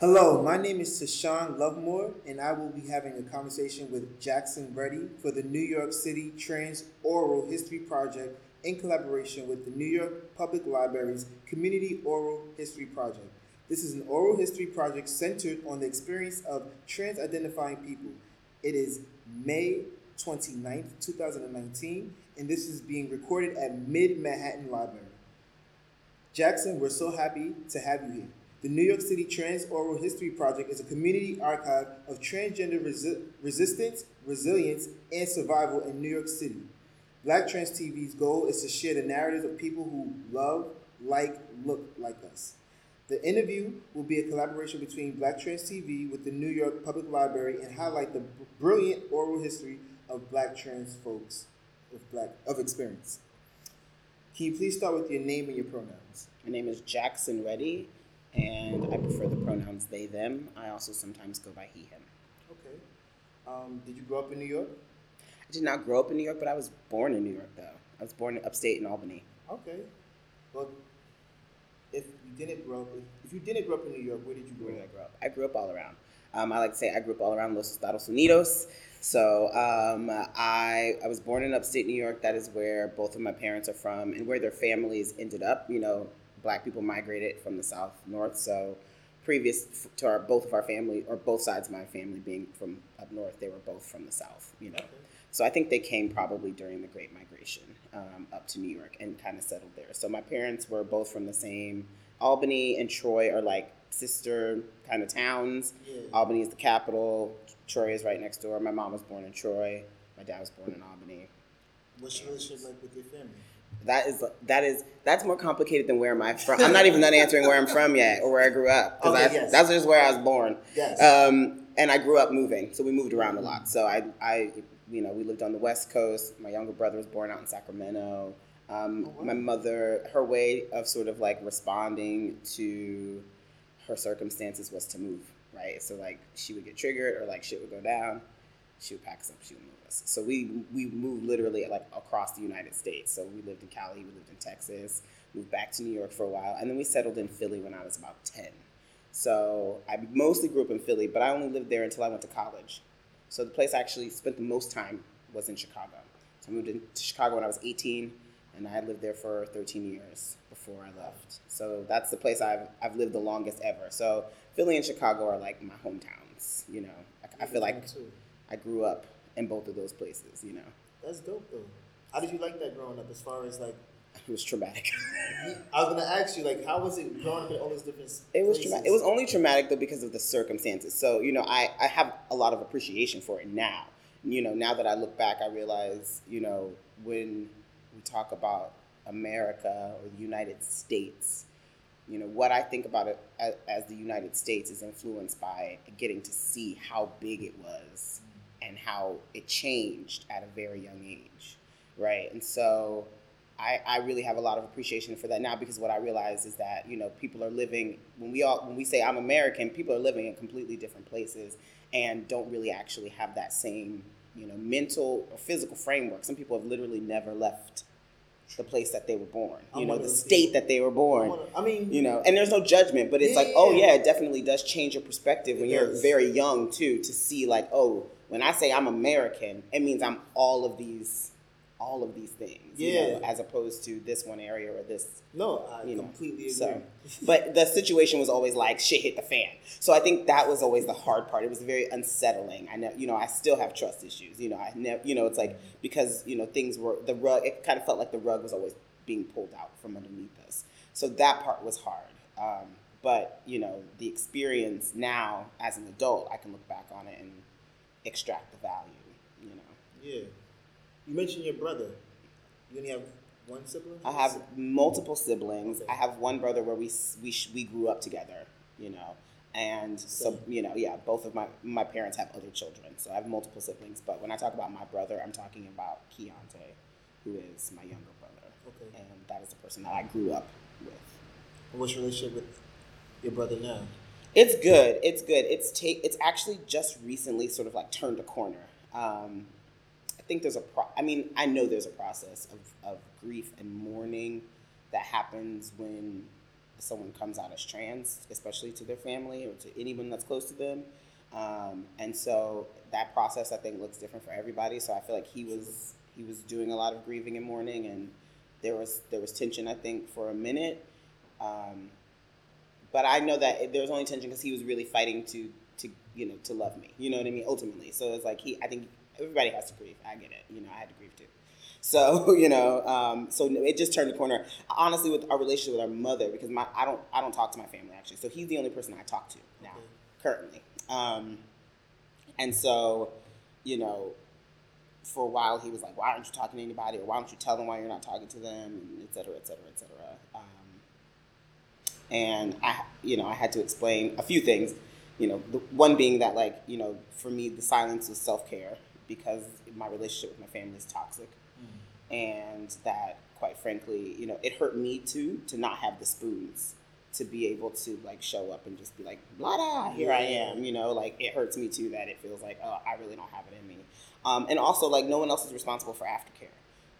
Hello, my name is Tashan Lovemore, and I will be having a conversation with Jackson Reddy for the New York City Trans Oral History Project in collaboration with the New York Public Library's Community Oral History Project. This is an oral history project centered on the experience of trans identifying people. It is May 29th, 2019, and this is being recorded at Mid Manhattan Library. Jackson, we're so happy to have you here. The New York City Trans Oral History Project is a community archive of transgender resi- resistance, resilience, and survival in New York City. Black Trans TV's goal is to share the narratives of people who love, like, look like us. The interview will be a collaboration between Black Trans TV with the New York Public Library and highlight the brilliant oral history of Black trans folks of Black of experience. Can you please start with your name and your pronouns? My name is Jackson Reddy, and I prefer the pronouns they, them. I also sometimes go by he, him. Okay. Um, did you grow up in New York? I did not grow up in New York, but I was born in New York, though. I was born upstate in Albany. Okay. Well, if you didn't grow up, if you didn't grow up in New York, where did you grow Where did I up? grow up? I grew up all around. Um, I like to say I grew up all around Los Estados Unidos. So um, I I was born in upstate New York. That is where both of my parents are from, and where their families ended up. You know, black people migrated from the south north. So previous to our both of our family or both sides of my family being from up north, they were both from the south. You know. So I think they came probably during the Great Migration um, up to New York and kind of settled there. So my parents were both from the same Albany and Troy are like sister kind of towns. Yeah. Albany is the capital. Troy is right next door. My mom was born in Troy. My dad was born in Albany. What's your relationship like with your family? That is that is that's more complicated than where am I from. I'm not even done answering where I'm from yet or where I grew up because Okay, yes. that's just where I was born. Yes. Um, and I grew up moving, so we moved around a lot. So I, I, you know, we lived on the West Coast. My younger brother was born out in Sacramento. Um, Oh, wow. My mother, her way of sort of like responding to her circumstances was to move, right? So like she would get triggered or like shit would go down, she would pack us up, she would move us. So we we moved literally like across the United States. So we lived in Cali, we lived in Texas, moved back to New York for a while, and then we settled in Philly when I was about ten. So I mostly grew up in Philly, but I only lived there until I went to college. So the place I actually spent the most time was in Chicago. So I moved into Chicago when I was 18, and I lived there for 13 years before I left. So that's the place I've, I've lived the longest ever. So Philly and Chicago are like my hometowns, you know. I, I feel like too. I grew up in both of those places, you know. That's dope though. How did you like that growing up? As far as like, It was traumatic. I was gonna ask you like, how was it growing up in all those different? It was traumatic. It was only traumatic though because of the circumstances. So you know, I I have a lot of appreciation for it now. You know, now that I look back, I realize you know when we talk about America or the United States, you know what I think about it as, as the United States is influenced by getting to see how big it was and how it changed at a very young age, right? And so I, I really have a lot of appreciation for that now because what I realize is that you know people are living when we all when we say I'm American, people are living in completely different places and don't really actually have that same you know mental or physical framework. Some people have literally never left the place that they were born, I'm you know, the state that they were born. wanna- I mean, You know, and there's no judgment, but it's like, oh Yeah. yeah, it definitely does change your perspective when you're very young too to see like, oh, when I say I'm American, it means I'm all of these, all of these things. you know, Yeah. as opposed to this one area or this no, I you know, completely agree. so, but the situation was always like shit hit the fan. So I think that was always the hard part. It was very unsettling. I know, you know, I still have trust issues. You know, I never, you know, it's like because you know things were the rug. It kind of felt like the rug was always being pulled out from underneath us. So that part was hard. Um, but you know, the experience now as an adult, I can look back on it and extract the value. You know, yeah, you mentioned your brother. You only have one sibling. I have multiple siblings. Okay. I have one brother where we we we grew up together, you know, and so you know, yeah, both of my my parents have other children, so I have multiple siblings. But when I talk about my brother, I'm talking about Keontae, who is my younger brother, Okay. and that is the person that I grew up with. What's your relationship with your brother now? It's good. It's good. It's take. It's actually just recently sort of like turned a corner. Um, I think there's a pro. I mean, I know there's a process of, of grief and mourning that happens when someone comes out as trans, especially to their family or to anyone that's close to them. Um, and so that process, I think, looks different for everybody. So I feel like he was he was doing a lot of grieving and mourning, and there was there was tension, I think, for a minute. Um, but I know that there was only tension because he was really fighting to to you know to love me. You know what I mean? Ultimately, so it's like he. I think everybody has to grieve. I get it. You know, I had to grieve too. So you know, um, so it just turned the corner. Honestly, with our relationship with our mother, because my I don't I don't talk to my family actually. So he's the only person I talk to now, Okay. currently. Um, and so, you know, for a while he was like, "Why aren't you talking to anybody?" or "Why don't you tell them why you're not talking to them?" and et cetera, et cetera, et cetera. And I, you know, I had to explain a few things. You know, the one being that, like, you know, for me, the silence was self care because my relationship with my family is toxic, and that, quite frankly, you know, it hurt me too to not have the spoons to be able to like show up and just be like, blah, blah, here I am. You know, like it hurts me too that it feels like, oh, I really don't have it in me. Um, and also, like, no one else is responsible for aftercare,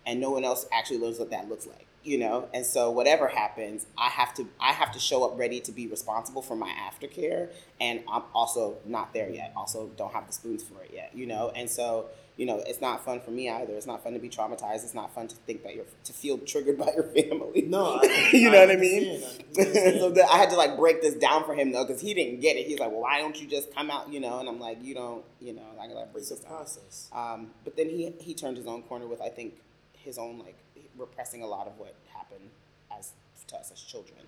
and no one else actually knows what that looks like. You know, and so whatever happens, I have to I have to show up ready to be responsible for my aftercare, and I'm also not there yet. Also, don't have the spoons for it yet. You know, and so you know, it's not fun for me either. It's not fun to be traumatized. It's not fun to think that you're to feel triggered by your family. No, I- you know I what I mean. I so that I had to like break this down for him though, because he didn't get it. He's like, "Well, why don't you just come out?" You know, and I'm like, "You don't, you know." I gotta break a this down. process. Um, but then he he turned his own corner with I think his own like repressing a lot of what happened as to us as children.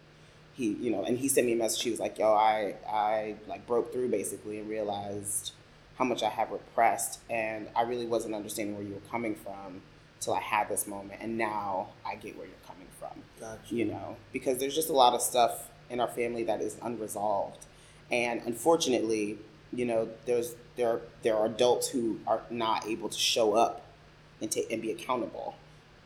He you know, and he sent me a message. He was like, "Yo, I I like broke through basically and realized how much I have repressed, and I really wasn't understanding where you were coming from till I had this moment, and now I get where you're coming from." Gotcha. you know, because there's just a lot of stuff in our family that is unresolved. And unfortunately, you know, there's there there are adults who are not able to show up and take and be accountable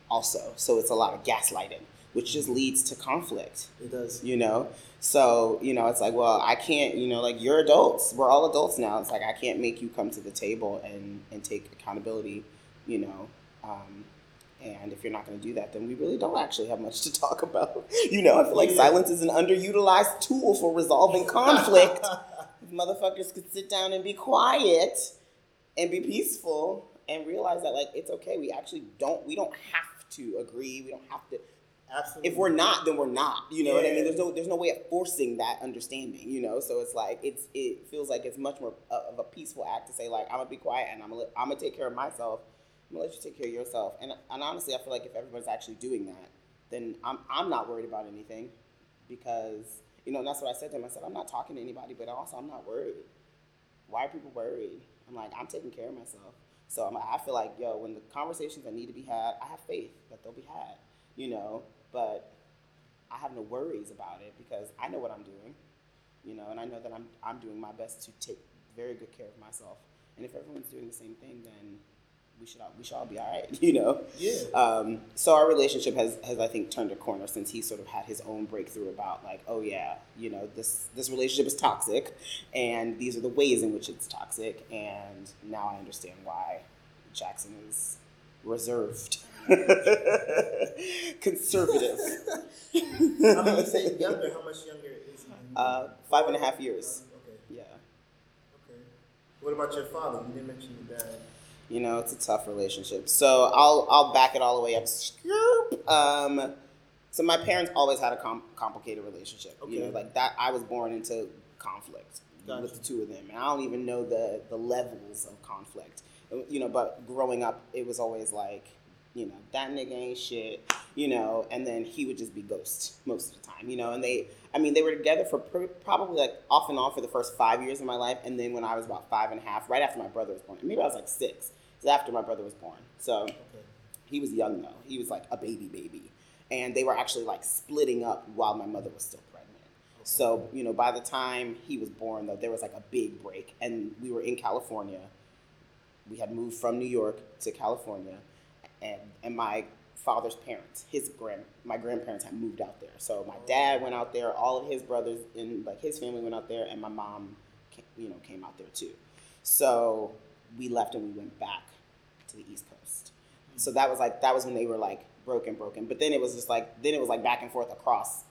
also. So it's a lot of gaslighting, which just leads to conflict. It does. you know? So you know it's like well i can't you know like you're adults. We're all adults now. It's like i can't make you come to the table and and take accountability you know? Um, and if you're not going to do that then we really don't actually have much to talk about. You know i feel like Yeah. silence is an underutilized tool for resolving conflict. If motherfuckers could sit down and be quiet and be peaceful and realize that like it's okay. We actually don't we don't have to agree we don't have to Absolutely. if we're not, then we're not. You know what I mean? There's no there's no way of forcing that understanding. You know, so it's like it's it feels like it's much more of a peaceful act to say like I'm gonna be quiet and I'm gonna I'm gonna take care of myself. I'm gonna let you take care of yourself. And and honestly, I feel like if everyone's actually doing that, then I'm I'm not worried about anything because you know and that's what I said to him. I said I'm not talking to anybody, but also I'm not worried. Why are people worried? I'm like I'm taking care of myself. So I'm, I feel like yo, when the conversations that need to be had, I have faith that they'll be had. You know, but I have no worries about it because I know what I'm doing, you know, and I know that I'm I'm doing my best to take very good care of myself. And if everyone's doing the same thing, then we should all we should all be all right, you know. Yeah. Um, so our relationship has has I think turned a corner since he sort of had his own breakthrough about like, oh yeah, you know, this this relationship is toxic, and these are the ways in which it's toxic, and now I understand why Jackson is reserved, conservative. I'm gonna say younger. How much younger is he? Uh, five and a half years. Okay. Yeah. Okay. What about your father? You didn't mention your dad. You know, it's a tough relationship. So I'll I'll back it all the way up. Scoop. Um, so my parents always had a com- complicated relationship. You know, like that. I was born into conflict Gotcha. with the two of them, and I don't even know the the levels of conflict. You know, but growing up, it was always like, you know, that nigga ain't shit. You know, and then he would just be ghost most of the time. You know, and they, I mean, they were together for pr- probably like off and on for the first five years of my life, and then when I was about five and a half, right after my brother was born, maybe I was like six. It was after my brother was born. So Okay. he was young though. He was like a baby baby. And they were actually like splitting up while my mother was still pregnant. So, you know, by the time he was born though, there was like a big break. And we were in California. We had moved from New York to California. And and my father's parents, his grand my grandparents had moved out there. So my oh. dad went out there, all of his brothers and like his family went out there, and my mom you know, came out there too. So we left and we went back to the East Coast. So that was like that was when they were like broken, broken. But then it was just like then it was like back and forth across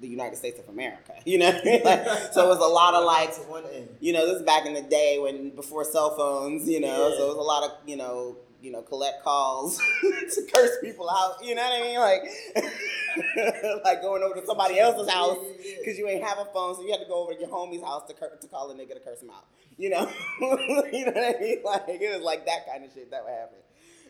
the United States of America. You know, like, so it was a lot of like, to one end. you know, this is back in the day when before cell phones, you know, Yeah. so it was a lot of, you know, you know, collect calls to curse people out. You know what I mean? Like, like going over to somebody else's house because you ain't have a phone, so you had to go over to your homie's house to cur- to call a nigga to curse him out. You know, you know what I mean? Like it was like that kind of shit that would happen.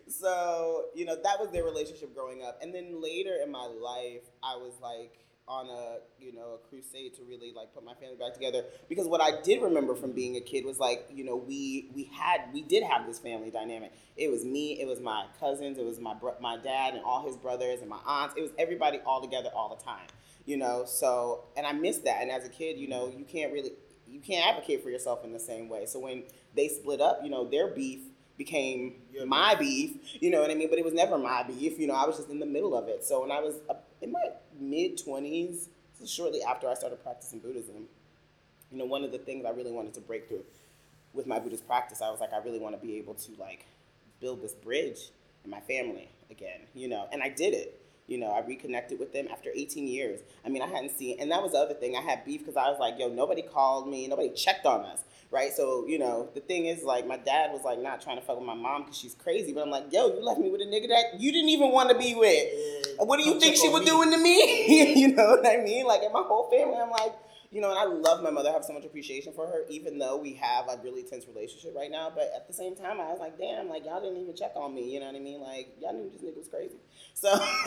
So you know that was their relationship growing up, and then later in my life, I was like on a you know a crusade to really like put my family back together because what I did remember from being a kid was like you know we we had we did have this family dynamic. It was me, it was my cousins, it was my bro- my dad and all his brothers and my aunts. It was everybody all together all the time. You know, so and I missed that. And as a kid, you know, you can't really you can't advocate for yourself in the same way. So when they split up, you know, their beef became my beef. You know what I mean? But it was never my beef. You know, I was just in the middle of it. So when I was uh, in mid twenties, so shortly after I started practicing Buddhism, you know, one of the things I really wanted to break through with my Buddhist practice, I was like, I really want to be able to like build this bridge in my family again. You know, and I did it. You know, I reconnected with them after 18 years. I mean, I hadn't seen, and that was the other thing. I had beef because I was like, yo, nobody called me, nobody checked on us, right? So, you know, the thing is, like, my dad was like not trying to fuck with my mom because she's crazy, but I'm like, yo, you left me with a nigga that you didn't even want to be with. What do you Come think she was me. doing to me? you know what I mean? Like, in my whole family, I'm like, you know, and I love my mother. I have so much appreciation for her, even though we have a really tense relationship right now. But at the same time, I was like, damn, like, y'all didn't even check on me. You know what I mean? Like, y'all knew this nigga was crazy. So,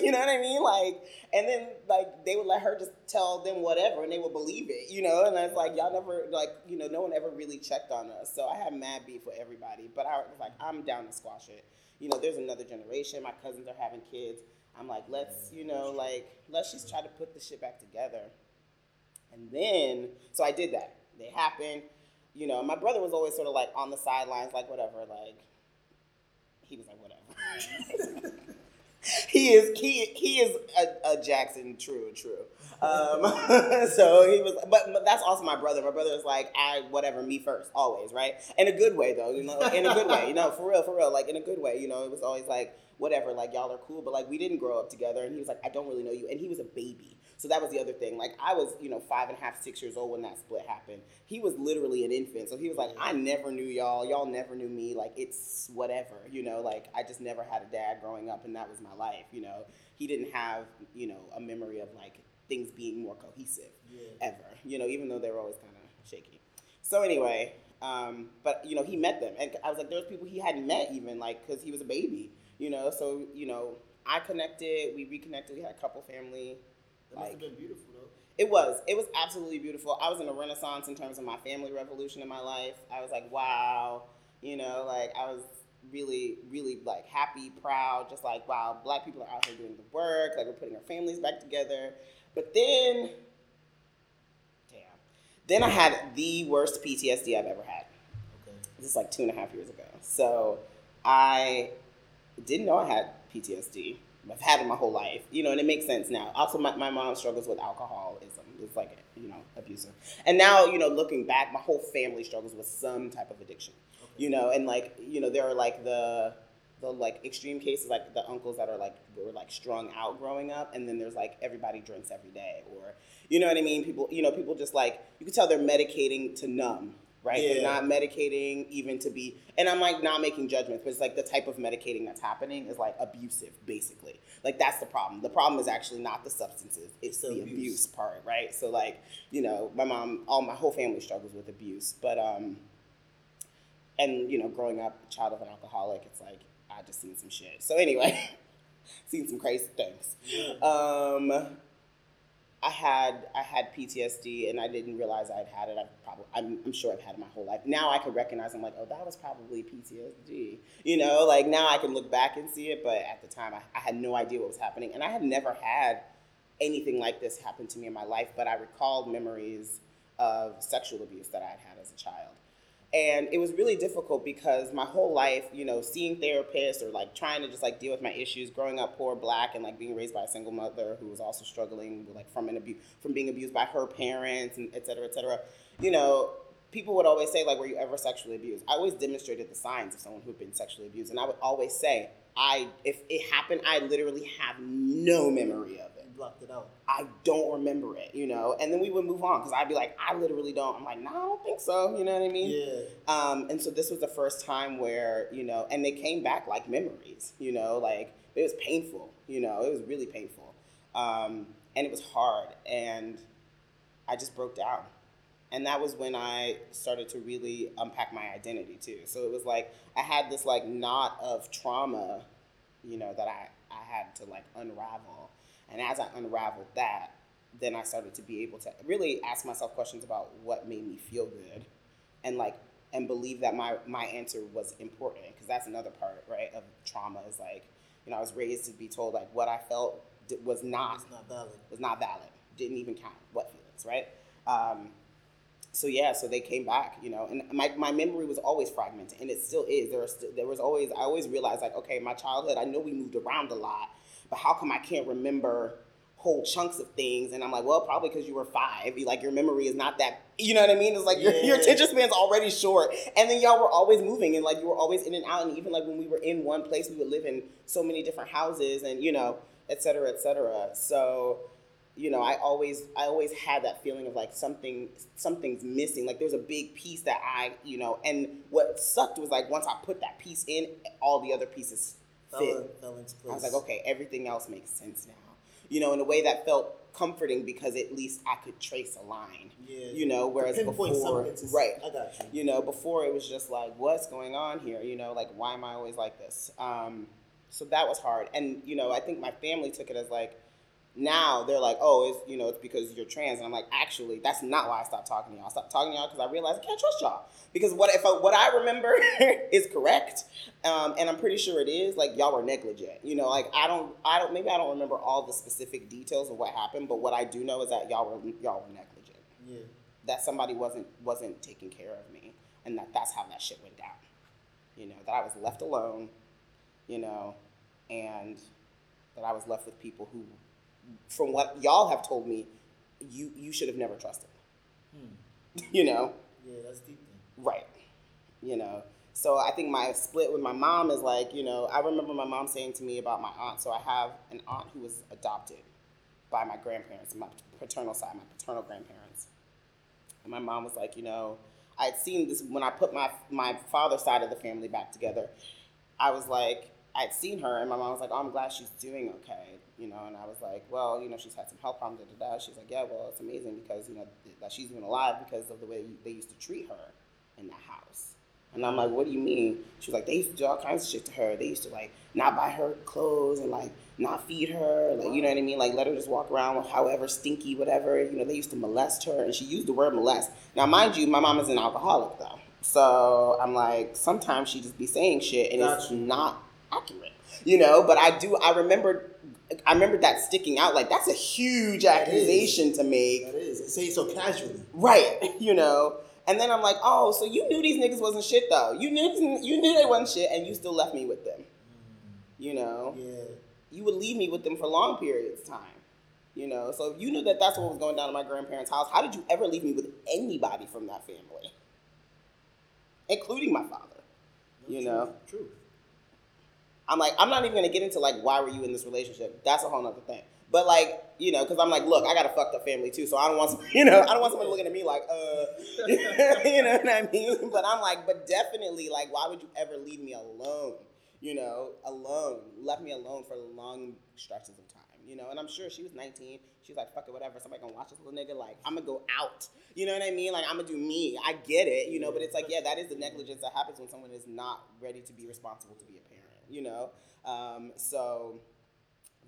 you know what I mean? Like, and then, like, they would let her just tell them whatever and they would believe it, you know? And I was like, y'all never, like, you know, no one ever really checked on us. So I had mad beef with everybody. But I was like, I'm down to squash it. You know, there's another generation. My cousins are having kids. I'm like, let's, you know, like, let's just try to put the shit back together. And then, so I did that. They happened. You know, my brother was always sort of like on the sidelines, like, whatever, like, he was like, whatever. he is he he is a, a Jackson true true. Um, so he was, but, but that's also my brother. My brother is like, I whatever, me first, always, right? In a good way though, you know, in a good way, you know, for real, for real, like in a good way, you know. It was always like, whatever, like y'all are cool, but like we didn't grow up together. And he was like, I don't really know you, and he was a baby. So that was the other thing. Like I was, you know, five and a half, six years old when that split happened. He was literally an infant. So he was like, I never knew y'all. Y'all never knew me. Like it's whatever, you know. Like I just never had a dad growing up, and that was my life. You know, he didn't have, you know, a memory of like things being more cohesive Yeah. ever. You know, even though they were always kind of shaky. So anyway, um, but you know, he met them, and I was like, there was people he hadn't met even, like, because he was a baby. You know, so you know, I connected, we reconnected, we had a couple family. That must have been beautiful though. It was, it was absolutely beautiful. I was in a renaissance in terms of my family revolution in my life. I was like, wow, you know, like I was really, really like happy, proud, just like wow, black people are out here doing the work, like we're putting our families back together. But then, damn, then I had the worst PTSD I've ever had. Okay. This is like two and a half years ago. So I didn't know I had PTSD. I've had it my whole life, you know, and it makes sense now. Also, my, my mom struggles with alcoholism. It's like, you know, abusive. And now, you know, looking back, my whole family struggles with some type of addiction, you know, and like, you know, there are like the, the like extreme cases, like the uncles that are like, were like strung out growing up. And then there's like everybody drinks every day or, you know what I mean? People, you know, people just like, you can tell they're medicating to numb, right? They're not medicating even to be and i'm like not making judgments but it's like the type of medicating that's happening is like abusive basically like that's the problem the problem is actually not the substances it's The the abuse. abuse. part right so like you know my mom all my whole family struggles with abuse but um and you know growing up a child of an alcoholic it's like i just seen some shit so anyway seen some crazy things um I had I had PTSD and I didn't realize I'd had it. I probably I'm, I'm sure I've had it my whole life. Now I can recognize. I'm like, oh, that was probably PTSD. You know, like now I can look back and see it, but at the time I, I had no idea what was happening, and I had never had anything like this happen to me in my life. But I recalled memories of sexual abuse that I had had as a child. And it was really difficult because my whole life, you know, seeing therapists or like trying to just like deal with my issues, growing up poor, black, and like being raised by a single mother who was also struggling with, like from an abuse, from being abused by her parents, and et cetera, et cetera. You know, people would always say like, "Were you ever sexually abused?" I always demonstrated the signs of someone who'd been sexually abused, and I would always say, "I if it happened, I literally have no memory of it." Blocked it out. I don't remember it, you know. And then we would move on because I'd be like, I literally don't. I'm like, no, I don't think so. You know what I mean? Yeah. Um, and so this was the first time where, you know, and they came back like memories, you know, like it was painful, you know, it was really painful. Um, and it was hard. And I just broke down. And that was when I started to really unpack my identity too. So it was like I had this like knot of trauma, you know, that I, I had to like unravel. And as I unraveled that, then I started to be able to really ask myself questions about what made me feel good and like and believe that my my answer was important because that's another part right of trauma is like you know I was raised to be told like what I felt was not It's not valid. was not valid didn't even count what feelings right um, so yeah so they came back you know and my, my memory was always fragmented and it still is there, are st- there was always i always realized like okay my childhood i know we moved around a lot but how come i can't remember whole chunks of things? And i'm like well probably because you were five. You- like your memory is not that you know what i mean? It's like your, your attention span's already short. And then y'all were always moving and like you were always in and out. And even like when we were in one place we would live in so many different houses and you know et cetera et cetera. So you know, I always I always had that feeling of like something something's missing. Like there's a big piece that I, you know, and what sucked was like once I put that piece in, all the other pieces Fell, fit. fell into place. I was like, okay, everything else makes sense now. You know, in a way that felt comforting because at least I could trace a line. Yeah. You know, whereas before, right? I got you. You know, before it was just like, what's going on here? You know, like why am I always like this? Um, so that was hard, and you know, I think my family took it as like, now they're like, oh, it's you know, it's because you're trans, and I'm like, actually, that's not why I stopped talking to y'all. I stopped talking to y'all because I realized I can't trust y'all because what if I, what I remember is correct, um, and I'm pretty sure it is. Like y'all were negligent, you know. Like I don't, I don't, maybe I don't remember all the specific details of what happened, but what I do know is that y'all were y'all were negligent Yeah. that somebody wasn't wasn't taking care of me and that that's how that shit went down you know that i was left alone you know and that i was left with people who from what y'all have told me you you should have never trusted Hmm. you know Yeah, that's deep. Then. right you know so i think my split with my mom is like you know i remember my mom saying to me about my aunt so i have an aunt who was adopted by my grandparents my paternal side my paternal grandparents and my mom was like you know i had seen this when i put my my father's side of the family back together i was like i'd seen her and my mom was like oh i'm glad she's doing okay you know and i was like well you know she's had some health problems da, da, da. she's like yeah well it's amazing because you know that she's even alive because of the way they used to treat her in the house and I'm like, what do you mean? She was like, they used to do all kinds of shit to her. They used to like not buy her clothes and like not feed her, like you know what I mean? Like let her just walk around however stinky, whatever. You know, they used to molest her, and she used the word molest. Now, mind you, my mom is an alcoholic though, so I'm like, sometimes she just be saying shit and it's Gotcha. not accurate, you know. But I do, I remember, I remember that sticking out. Like that's a huge accusation to make. That is. Say so casually. Right, you know. And then I'm like, oh, so you knew these niggas wasn't shit though. You knew you knew they wasn't shit, and you still left me with them. You know, Yeah. you would leave me with them for long periods of time. You know, so if you knew that that's what was going down in my grandparents' house, how did you ever leave me with anybody from that family, including my father? No, You truth, know. True. I'm like, I'm not even gonna get into like why were you in this relationship? That's a whole nother thing. But like, you know, because I'm like, look, I got a fucked up family too, so I don't want, some, you know, I don't want someone looking at me like, uh, you know what I mean? But I'm like, but definitely, like, why would you ever leave me alone? You know, alone, left me alone for long stretches of time. You know, and I'm sure she was 19. She's like, fuck it, whatever. Somebody gonna watch this little nigga. Like, I'm gonna go out. You know what I mean? Like, I'm gonna do me. I get it. You know, but it's like, yeah, that is the negligence that happens when someone is not ready to be responsible to be a parent. You know, um, so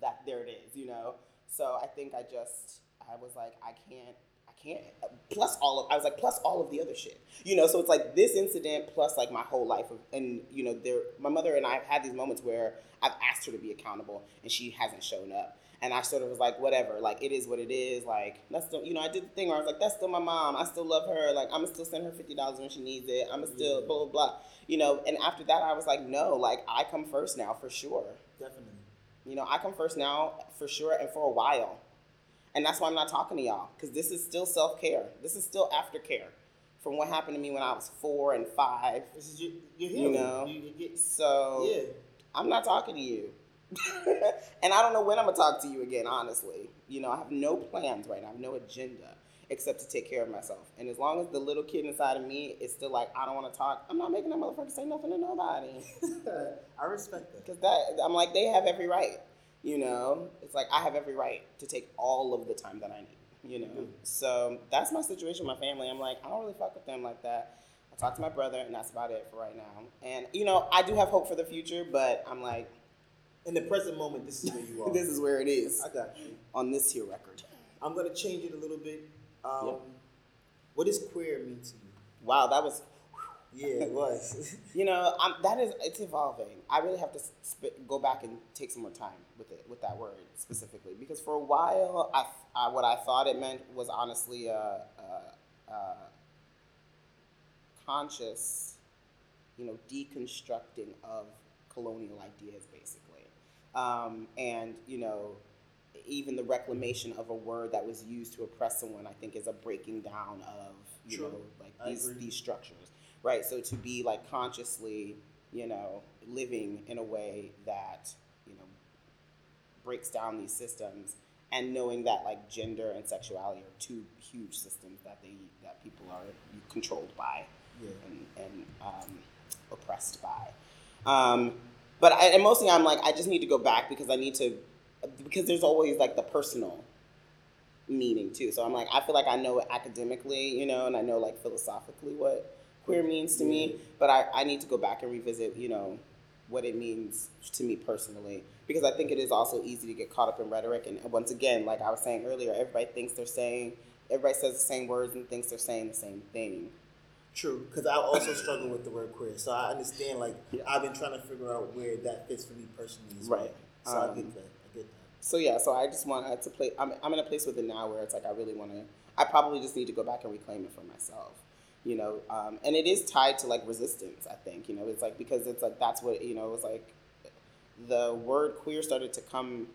that there it is, you know. So I think I just I was like I can't I can't plus all of I was like plus all of the other shit, you know. So it's like this incident plus like my whole life of, and you know there my mother and I have had these moments where I've asked her to be accountable and she hasn't shown up. And I sort of was like, whatever, like it is what it is. Like that's still, you know, I did the thing where I was like, that's still my mom. I still love her. Like I'm gonna still send her fifty dollars when she needs it. I'm gonna still blah blah blah. You know. And after that, I was like, no, like I come first now for sure. Definitely. You know, I come first now for sure and for a while. And that's why I'm not talking to y'all because this is still self care. This is still aftercare from what happened to me when I was four and five. This is your, your You know. You, you get, So yeah. I'm not talking to you. and I don't know when I'm gonna talk to you again, honestly. You know, I have no plans right now, I have no agenda except to take care of myself. And as long as the little kid inside of me is still like, I don't want to talk, I'm not making that motherfucker say nothing to nobody. I respect that. Because that, I'm like, they have every right. You know, it's like I have every right to take all of the time that I need. You know, mm-hmm. so that's my situation with my family. I'm like, I don't really fuck with them like that. I talk to my brother, and that's about it for right now. And you know, I do have hope for the future, but I'm like, in the present moment, this is where you are. this is where it is. I got you on this here record. I'm gonna change it a little bit. Um, yep. What does queer mean to you? Wow, that was. Yeah, it was. you know, I'm, that is it's evolving. I really have to sp- go back and take some more time with it, with that word specifically, because for a while, I, I what I thought it meant was honestly a, a, a conscious, you know, deconstructing of colonial ideas, basically, um, and you know, even the reclamation of a word that was used to oppress someone, I think, is a breaking down of you True. know like these these structures, right? So to be like consciously, you know, living in a way that you know breaks down these systems, and knowing that like gender and sexuality are two huge systems that they that people are controlled by, yeah. and and um, oppressed by. Um, but I, and mostly I'm like I just need to go back because I need to because there's always like the personal meaning too. So I'm like, I feel like I know it academically, you know, and I know like philosophically what queer means to me, but I, I need to go back and revisit, you know, what it means to me personally. Because I think it is also easy to get caught up in rhetoric. And once again, like I was saying earlier, everybody thinks they're saying, everybody says the same words and thinks they're saying the same thing. True, because I also struggle with the word queer. So I understand, like, yeah. I've been trying to figure out where that fits for me personally as well. Right. So um, I get that. I get that so yeah, so I just want to play. I'm, I'm in a place with it now where it's like I really want to. I probably just need to go back and reclaim it for myself, you know. Um, and it is tied to like resistance. I think you know it's like because it's like that's what you know it was like. The word queer started to come,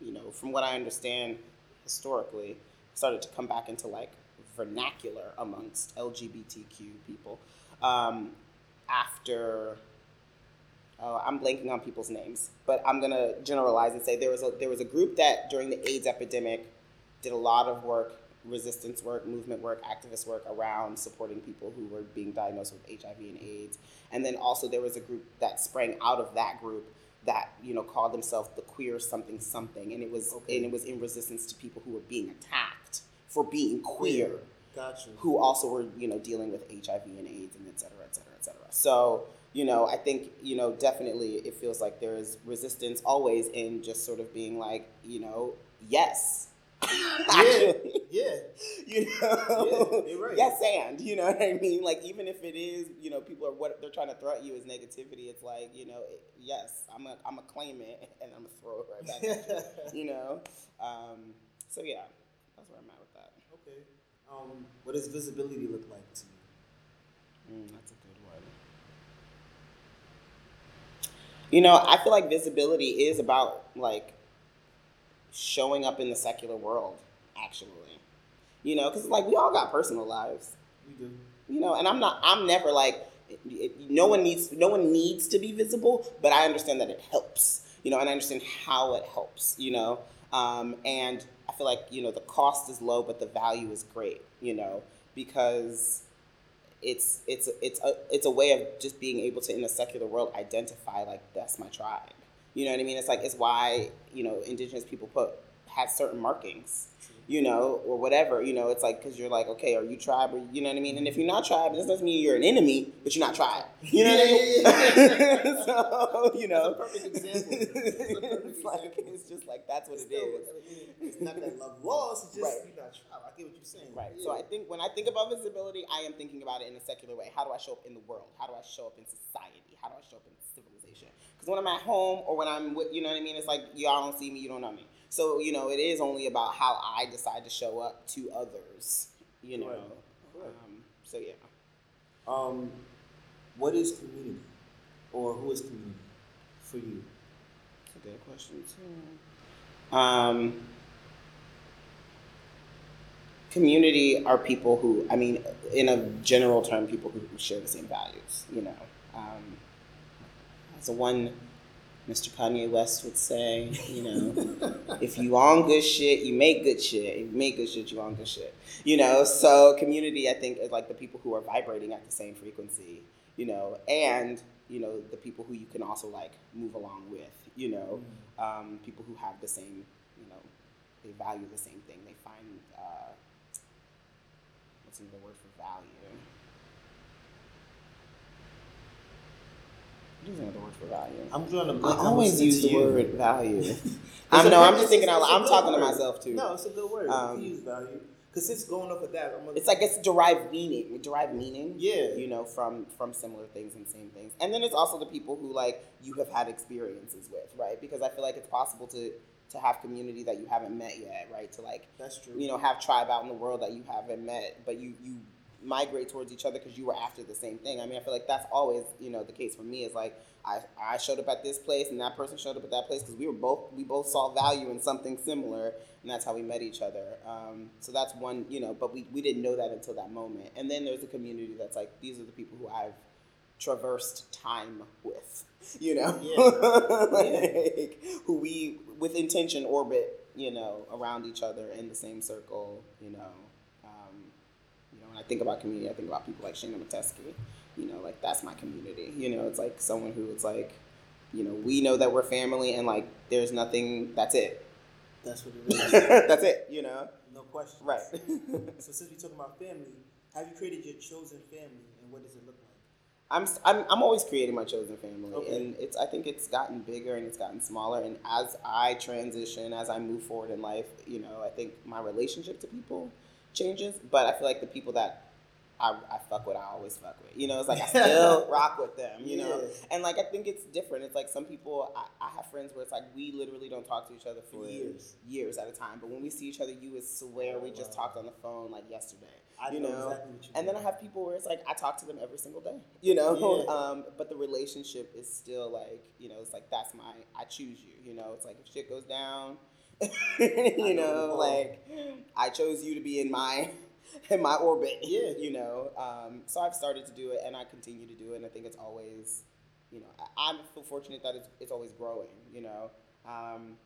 you know, from what I understand historically, started to come back into like vernacular amongst LGBTQ people um, after uh, I'm blanking on people's names, but I'm gonna generalize and say there was a there was a group that during the AIDS epidemic did a lot of work, resistance work, movement work, activist work around supporting people who were being diagnosed with HIV and AIDS, and then also there was a group that sprang out of that group that you know called themselves the queer something something, and it was okay. and it was in resistance to people who were being attacked for being queer. Gotcha. Who also were you know dealing with HIV and AIDS and et cetera, et cetera, et cetera. So you know, I think, you know, definitely it feels like there is resistance always in just sort of being like, you know, yes. yeah, yeah. You know, yeah, right. yes, and you know what I mean. Like even if it is, you know, people are what they're trying to throw at you as negativity. It's like you know, yes, I'm a I'm a claim it and I'm gonna throw it right back at you. You know, um, so yeah, that's where I'm at with that. Okay. Um, what does visibility look like to you? Mm, that's a good one. You know, I feel like visibility is about like showing up in the secular world, actually. You know, because like we all got personal lives. We do. You know, and I'm not. I'm never like. No one needs. No one needs to be visible, but I understand that it helps. You know, and I understand how it helps. You know, um, and I feel like you know the cost is low, but the value is great. You know, because it's it's it's a it's a way of just being able to in the secular world identify like that's my tribe. You know what I mean? It's like it's why you know indigenous people put have certain markings you know, or whatever, you know, it's like, because you're like, okay, are you tribe, or, you know what I mean? And if you're not tribe, this doesn't mean you're an enemy, but you're not tribe. You know what I mean? so, you know. Perfect example. It's, it's like, it's just like, that's what it's it is. It's not that love lost, it's just, right. you're not tribe. I get what you're saying. Right. Yeah. So I think, when I think about visibility, I am thinking about it in a secular way. How do I show up in the world? How do I show up in society? How do I show up in civilization? Because when I'm at home or when I'm with, you know what I mean? It's like, y'all don't see me, you don't know me. So, you know, it is only about how I decide to show up to others, you know. Right. Right. Um, so, yeah. Um, what is community? Or who is community for you? That's a good question, too. Um, community are people who, I mean, in a general term, people who share the same values, you know. Um, so one Mr. Kanye West would say, you know, if you on good shit, you make good shit. If you make good shit, you on good shit. You know, so community, I think, is like the people who are vibrating at the same frequency, you know, and, you know, the people who you can also like move along with, you know, um, people who have the same, you know, they value the same thing. They find, uh, what's the word for value? Is another word for value? I'm drawing a I always use the you. word value. I know. I'm just thinking out a- loud. it's I'm talking good to myself too. No, it's a good word. Um, use value. Because it's going off of that, gonna, It's like it's derived meaning, derived meaning. Yeah. You know, from from similar things and same things. And then it's also the people who like you have had experiences with, right? Because I feel like it's possible to to have community that you haven't met yet, right? To like that's true. you know have tribe out in the world that you haven't met, but you you migrate towards each other because you were after the same thing. I mean, I feel like that's always you know the case for me. Is like I I showed up at this place and that person showed up at that place because we were both we both saw value in something similar, and that's how we met each other. Um, so that's one you know, but we we didn't know that until that moment. And then there's a community that's like these are the people who I've traversed time with, you know, like, who we with intention orbit, you know, around each other in the same circle, you know. When I think about community, I think about people like Shana Mateski. You know, like that's my community. You know, it's like someone who it's like, you know, we know that we're family, and like there's nothing. That's it. That's what it is. that's it. You know, no question. right. So since we're talking about family, have you created your chosen family, and what does it look like? I'm, I'm, I'm always creating my chosen family Okay. and it's I think it's gotten bigger and it's gotten smaller and as I transition as I move forward in life you know I think my relationship to people changes but I feel like the people that I, I fuck with I always fuck with you know it's like I still rock with them you know Yeah. and like I think it's different it's like some people I, I have friends where it's like we literally don't talk to each other for Years. years at a time but when we see each other you would swear we just talked on the phone like yesterday I you know, know, exactly what you and then I have people where it's like I talk to them every single day, you know. Yeah. Um, but the relationship is still like, you know, it's like that's my I choose you, you know. It's like if shit goes down, you know, oh. like I chose you to be in my in my orbit, Yeah. you know. Um, so I've started to do it, and I continue to do it, and I think it's always, you know, I, I feel fortunate that it's it's always growing, you know. Um,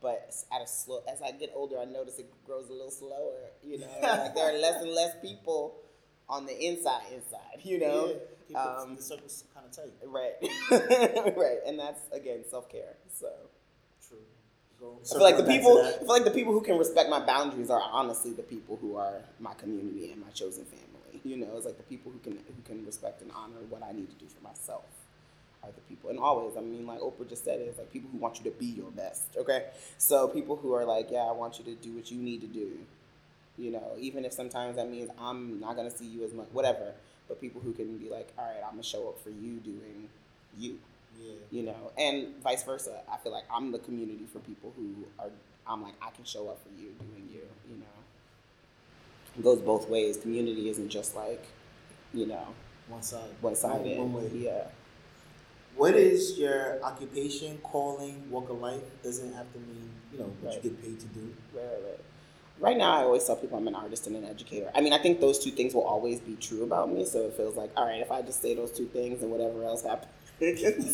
but at a slow as I get older, I notice it grows a little slower. You know, like there are less and less people on the inside, inside. You know, yeah, um, the circle's kind of tight. right, right, and that's again self care. So. Go. I feel like the circling back to people, I feel like the people who can respect my boundaries are honestly the people who are my community and my chosen family. You know, it's like the people who can who can respect and honor what I need to do for myself are the people. And always, I mean, like Oprah just said, it's like people who want you to be your best. Okay, so people who are like, yeah, I want you to do what you need to do. You know, even if sometimes that means I'm not gonna see you as much, whatever. But people who can be like, all right, I'm gonna show up for you doing you Yeah. you know, and vice versa. I feel like I'm the community for people who are. I'm like I can show up for you, doing you. You know, it goes both ways. Community isn't just like, you know, One side. one sided. One, one way. Yeah. What is your occupation, calling, walk of life? Doesn't have to mean you know what Right. you get paid to do. Right, right, right. Right now, I always tell people I'm an artist and an educator. I mean, I think those two things will always be true about me. So it feels like, all right, if I just say those two things and whatever else happens, it's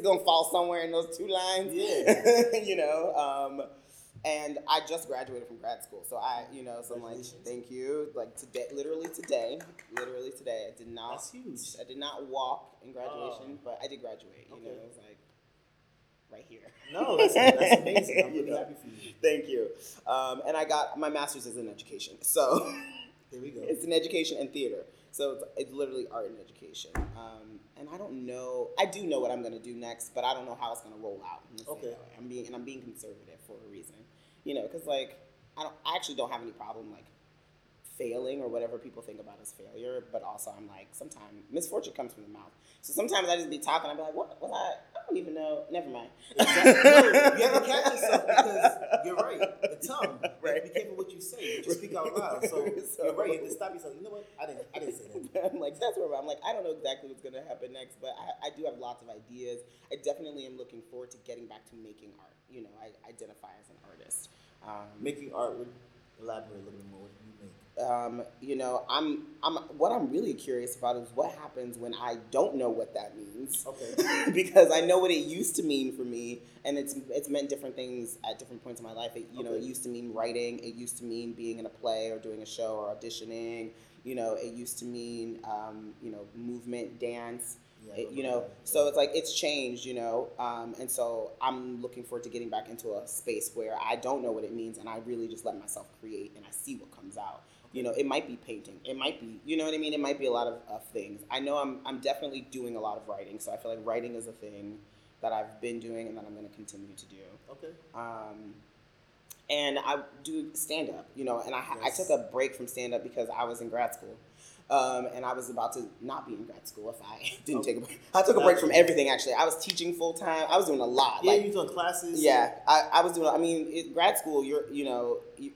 gonna fall somewhere in those two lines. Yeah. you know. Um, and I just graduated from grad school, so I, you know, so I'm like, thank you. Like today, literally today, literally today, I did not. That's huge. I did not walk in graduation, Oh. but I did graduate. You know, it was like right here. No, that's, that's amazing. I'm really happy for you. Thank you. Um, and I got my master's is in education, so There we go. it's in education and theater. So it's, it's literally art and education. Um, and I don't know. I do know what I'm gonna do next, but I don't know how it's gonna roll out. I'm Okay. it that way. I'm being and I'm being conservative for a reason. You know, because like I don't. I actually don't have any problem like failing or whatever people think about as failure. But also, I'm like sometimes misfortune comes from the mouth. So sometimes I just be talking. I be like, what was I? I don't even know. Never mind. Exactly. No, you have to catch yourself because you're right. The tongue. Right. to be careful what you say. You just speak out loud. So, So- you're right. You have to stop yourself. You know what? I didn't. I didn't say that. I'm like, that's where I'm like, I don't know exactly what's gonna happen next, but I, I do have lots of ideas. I definitely am looking forward to getting back to making art. You know, I identify as an artist. Um, Making art would elaborate a little bit more. What you make? Um, you know, I'm, I'm, what I'm really curious about is what happens when I don't know what that means. Okay. because I know what it used to mean for me, and it's it's meant different things at different points in my life. It, you know, it used to mean writing. It used to mean being in a play or doing a show or auditioning. You know, it used to mean um, you know movement, dance. Yeah, It- you know, that. so it's like it's changed. You know, um, and so I'm looking forward to getting back into a space where I don't know what it means, and I really just let myself create, and I see what comes out. You know, it might be painting. It might be, you know what I mean? It might be a lot of, of things. I know I'm, I'm definitely doing a lot of writing, so I feel like writing is a thing that I've been doing and that I'm going to continue to do. Okay. Um, and I do stand up, you know, and I, ha I took a break from stand up because I was in grad school. Um, and I was about to not be in grad school if I didn't take a break. I took a break from everything actually. I was teaching full time. I was doing a lot. Yeah, like, you doing classes? yeah, I, I was doing. I mean, it, grad school, you're you know you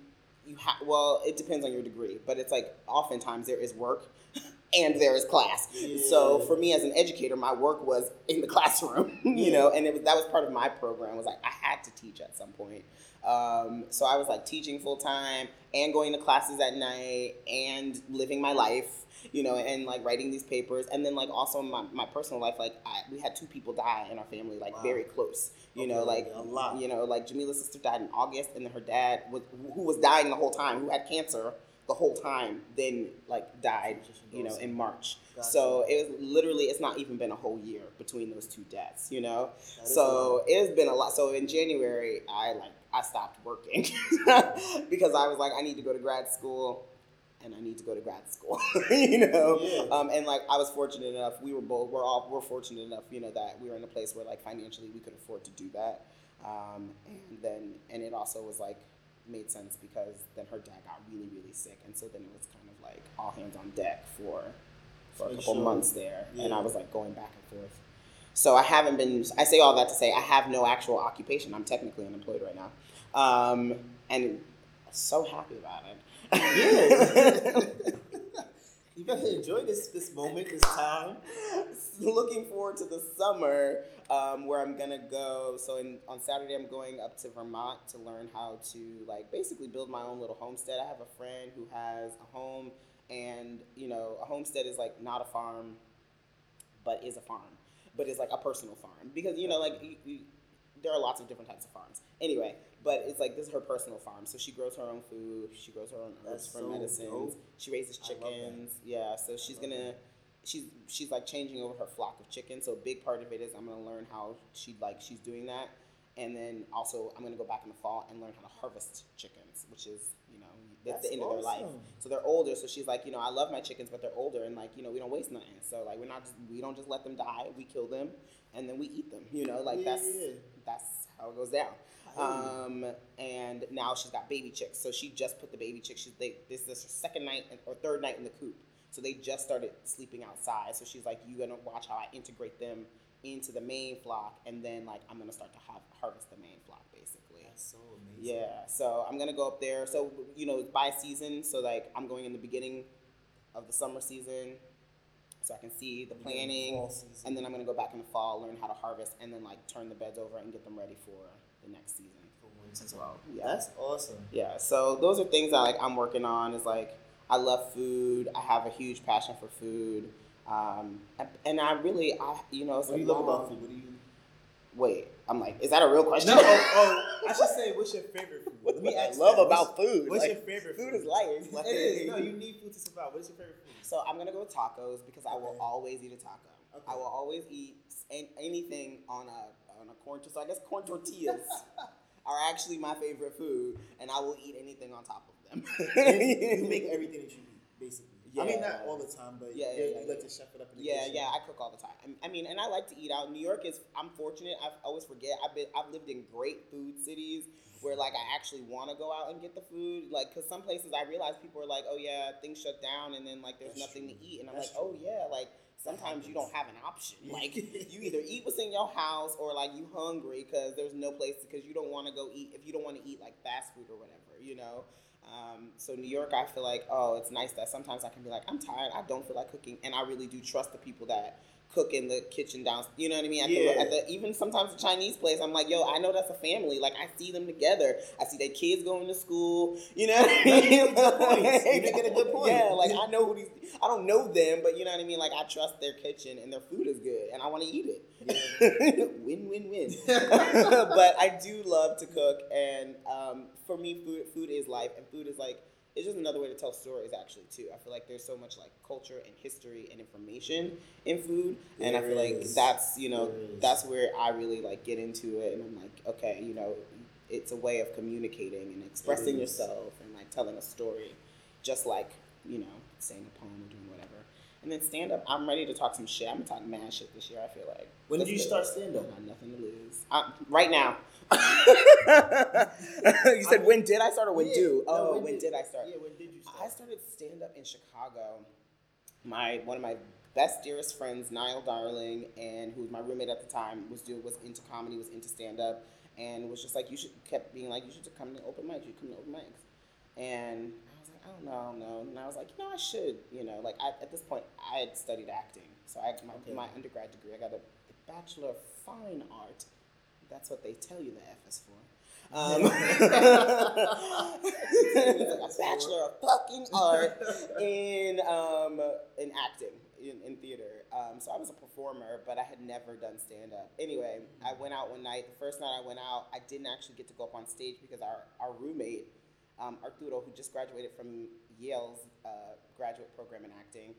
you have well, it depends on your degree, but it's like oftentimes there is work and there is class. So for me as an educator, my work was in the classroom, you Yeah. know, and it was that was part of my program. Was like I had to teach at some point. Um, so I was like teaching full time and going to classes at night and living my life, you know, and like writing these papers. And then like also my, my personal life, like I, we had two people die in our family, like Wow. very close, you know, like a lot. you know, like Jamila's sister died in August, and then her dad was who was dying the whole time, who had cancer the whole time, then like died, you know, in March. Gotcha. So it was literally it's not even been a whole year between those two deaths, you know. That is a So it has been a lot. So in January, I like I stopped working because I was like I need to go to grad school. And I need to go to grad school, you know. Yeah. Um, and like I was fortunate enough, we were both, we're all, we're fortunate enough, you know, that we were in a place where like financially we could afford to do that. Um, and then, and it also was like made sense because then her dad got really, really sick, and so then it was kind of like all hands on deck for for a couple sure. months there, and I was like going back and forth. So I haven't been. I say all that to say I have no actual occupation. I'm technically unemployed right now, um, and so happy about it. Yeah. you better enjoy this this moment, this time. looking forward to the summer um, where I'm gonna go. So in, on Saturday, I'm going up to Vermont to learn how to like basically build my own little homestead. I have a friend who has a home, and you know, a homestead is like not a farm, but is a farm, but it's like a personal farm because you know, like you, you, there are lots of different types of farms. Anyway, but it's like this is her personal farm. So she grows her own food. She grows her own herbs for so medicines. dope. She raises I love that. chickens. Yeah, so she's gonna she's she's like changing over her flock of chickens. So a big part of it is I'm gonna learn how she like she's doing that, and then also I'm gonna go back in the fall and learn how to harvest chickens, which is that's, That's the end of their life. So they're older. So she's like, you know, I love my chickens, but they're older, and like you know we don't waste nothing. So like we're not just we don't just let them die. We kill them, and then we eat them. You know, like Yeah, that's yeah. that's how it goes down. Um, and now she's got baby chicks. So she just put the baby chicks. She's they this is her second night or third night in the coop. So they just started sleeping outside. So she's like, you gonna watch how I integrate them into the main flock, and then like I'm gonna start to have, harvest the main. That's so amazing. Yeah. So I'm gonna go up there. So you know, it's by season. So like I'm going in the beginning of the summer season, so I can see the planning, and then I'm gonna go back in the fall, learn how to harvest, and then like turn the beds over and get them ready for the next season For winter. as well. Yeah. That's awesome. Yeah, so those are things that like I'm working on. Is like I love food. I have a huge passion for food, um, and I really, I you know, it's What do you love about food? What do you? Wait, I'm like, is that a real question? No, oh, oh, I should say, what's your favorite food? What I ask love that. about What's- food. What's Like, your favorite food food? is life. Like- it is. No, you need food to survive. What is your favorite food? So I'm gonna go with tacos because I will Okay. always eat a taco. Okay. I will always eat anything on a on a corn. Tortilla. So I guess corn tortillas are actually my favorite food, and I will eat anything on top of them. you, you make everything that you eat, basically. I mean, not all the time, but Yeah, yeah, yeah, you like yeah. to chef it up in the Yeah, kitchen. yeah, I cook all the time. I- mean, and I like to eat out. New York is. I'm fortunate. I always forget. I've been. I've lived in great food cities where like I actually want to go out and get the food. Like, cause some places I realize people are like, oh yeah, things shut down, and then like there's That's nothing true. to eat, and I'm That's like, oh yeah, like sometimes you don't have an option. Like you either eat what's in your house or like you hungry because there's no place because you don't want to go eat if you don't want to eat like fast food or whatever, you know. Um, so New York, I feel like oh, it's nice that sometimes I can be like I'm tired, I don't feel like cooking, and I really do trust the people that cook in the kitchen down. You know what I mean? At, Yeah. the, at the even sometimes the Chinese place, I'm like, yo, I know that's a family. Like I see them together. I see their kids going to school. You know what I mean? You did get a good point. Yeah, like I know who these. I don't know them, but you know what I mean. Like I trust their kitchen and their food is good, and I want to eat it. win, win, win. but I do love to cook, and um, for me, food food is life, and food is like it's just another way to tell stories actually too. I feel like there's so much like culture and history and information in food, and I There feel like that's you know that's where I really like get into it, and I'm like, okay, you know, it's a way of communicating and expressing yourself and like telling a story, just like you know saying a poem or doing whatever. And then stand up, I'm ready to talk some shit. I'm gonna talk mad shit this year. I feel like. When did you start stand up? I nothing to lose. Uh, right now. you said when did I start or when Yeah, do? no, Oh, when, did, I start? Yeah, when did you start? I started stand up in Chicago. My one of my best dearest friends, Niall Darling, and who was my roommate at the time, was do was into comedy, was into stand up, and was just like you should kept being like you should come to open mics, you come to open mics, and I was like I don't know, I don't know, and I was like you know I should, you know, like I, at this point I had studied acting, so I my, Okay. my undergrad degree I got a, a bachelor of fine art. That's what they tell you the F is for. Um, a bachelor of fucking art in um, in acting in, in theater. Um, so I was a performer, but I had never done stand up. Anyway, I went out one night. The first night I went out, I didn't actually get to go up on stage because our our roommate um, Arturo, who just graduated from Yale's uh, graduate program in acting,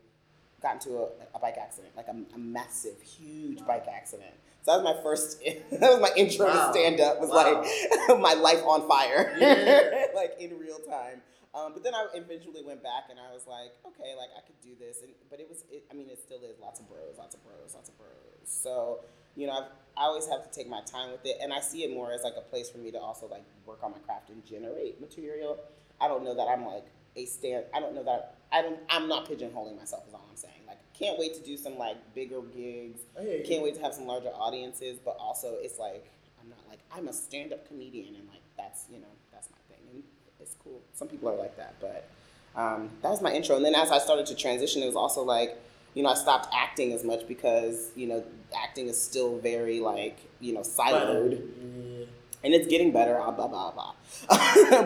got into a, a bike accident, like a, a massive, huge bike accident. So that was my first, that was my intro Wow. to stand up, was Wow. like my life on fire, Yeah. like in real time. Um, but then I eventually went back and I was like, okay, like I could do this. And but it was, it, I mean, it still is lots of bros, lots of bros, lots of bros. So you know, I've, I always have to take my time with it, and I see it more as like a place for me to also like work on my craft and generate material. I don't know that I'm like a stand. I don't know that I don't. I'm not pigeonholing myself. Is all I'm saying. Like, can't wait to do some like bigger gigs. I hear you. Can't wait to have some larger audiences. But also, it's like I'm not like I'm a stand-up comedian, and like that's you know that's my thing, and it's cool. Some people are like that, but um, that was my intro. And then as I started to transition, it was also like you know I stopped acting as much because you know acting is still very like you know siloed Yeah. and it's getting better, blah blah blah blah.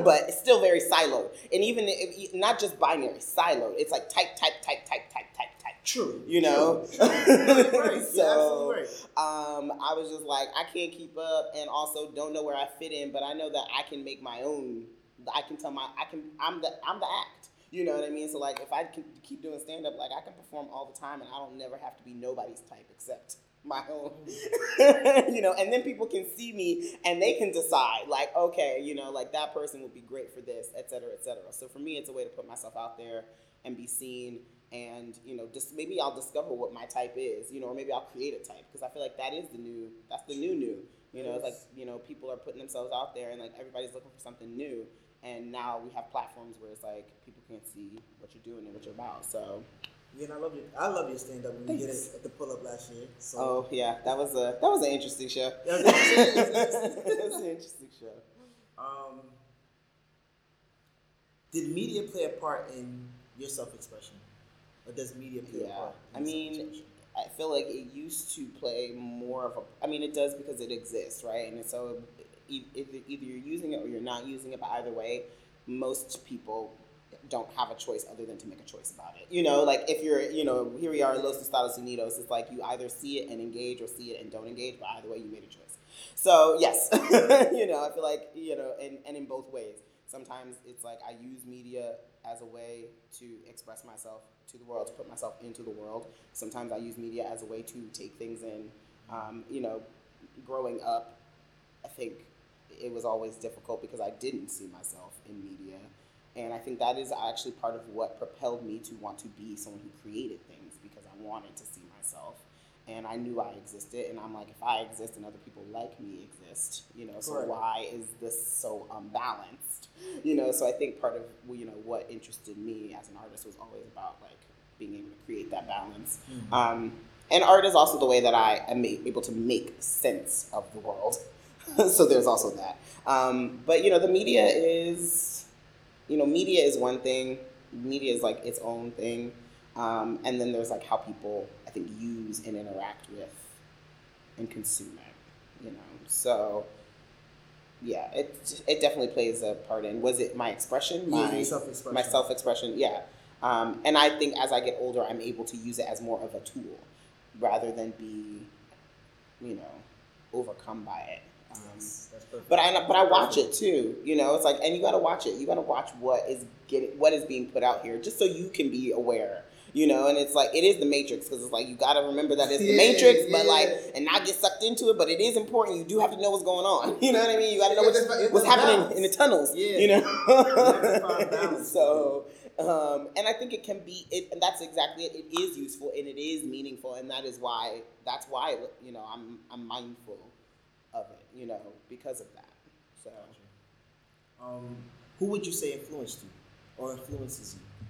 but it's still very siloed, and even if, not just binary, siloed. It's like type, type, type, type, type, type, type. True. You know? True. True. Right. So- right. Um, I was just like, I can't keep up, and also don't know where I fit in. But I know that I can make my own. I can tell my, I can, I'm the, I'm the act. You know what I mean? So like, if I can keep doing stand up, like I can perform all the time, and I don't never have to be nobody's type except my own. you know, and then people can see me and they can decide, like, okay, you know, like that person would be great for this, et cetera, et cetera. So for me, it's a way to put myself out there and be seen. And you know, just maybe I'll discover what my type is, you know, or maybe I'll create a type because I feel like that is the new, that's the new new. You know, it's like you know, people are putting themselves out there, and like everybody's looking for something new. And now we have platforms where it's like people can't see what you're doing and what you're about. So, Yeah, and I love your I love your stand up when we did it at the pull up last year. So oh yeah, that was a that was an interesting show. That was interesting. Was interesting. It was an interesting show. um did media play a part in your self expression? Or does media play a Yeah, part I mean. I feel like it used to play more of a. I mean, it does because it exists, right? And so, if either you're using it or you're not using it, but either way, most people don't have a choice other than to make a choice about it. You know, like if you're, you know, here we are, Los Estados Unidos. It's like you either see it and engage, or see it and don't engage. But either way, you made a choice. So yes, you know, I feel like you know, and and in both ways. Sometimes it's like I use media as a way to express myself to the world, to put myself into the world. Sometimes I use media as a way to take things in. Um, you know, growing up, I think it was always difficult because I didn't see myself in media. And I think that is actually part of what propelled me to want to be someone who created things because I wanted to see myself. And I knew I existed. And I'm like, if I exist and other people like me exist, you know, so Correct. why is this so unbalanced? You know, so I think part of, you know, what interested me as an artist was always about like being able to create that balance. Mhm. Um, and art is also the way that I am able to make sense of the world. so there's also that. Um, but you know, the media is, you know, media is one thing. Media is like its own thing, um, and then there's like how people I think use and interact with and consume it. You know, so yeah, it it definitely plays a part in. Was it my expression? My your self-expression. My self expression, yeah. Um, and I think as I get older, I'm able to use it as more of a tool rather than be, you know, overcome by it. Um, Yes, that's perfect. but I but I watch it too. You know, it's like, and you got to watch it. You got to watch what is getting what is being put out here, just so you can be aware. You know, and it's like it is the Matrix because it's like you got to remember that it's the Yeah, Matrix, but like and not get sucked into it. But it is important. You do have to know what's going on. You know what I mean? You got to know Yeah, what's, what's happening in the tunnels. Yeah. You have to find know. so, um, and I think it can be. It, and that's exactly it. It is useful and it is meaningful, and that is why. That's why you know I'm I'm mindful of it. You know because of that. So. Um, who would you say influenced you, or influences you,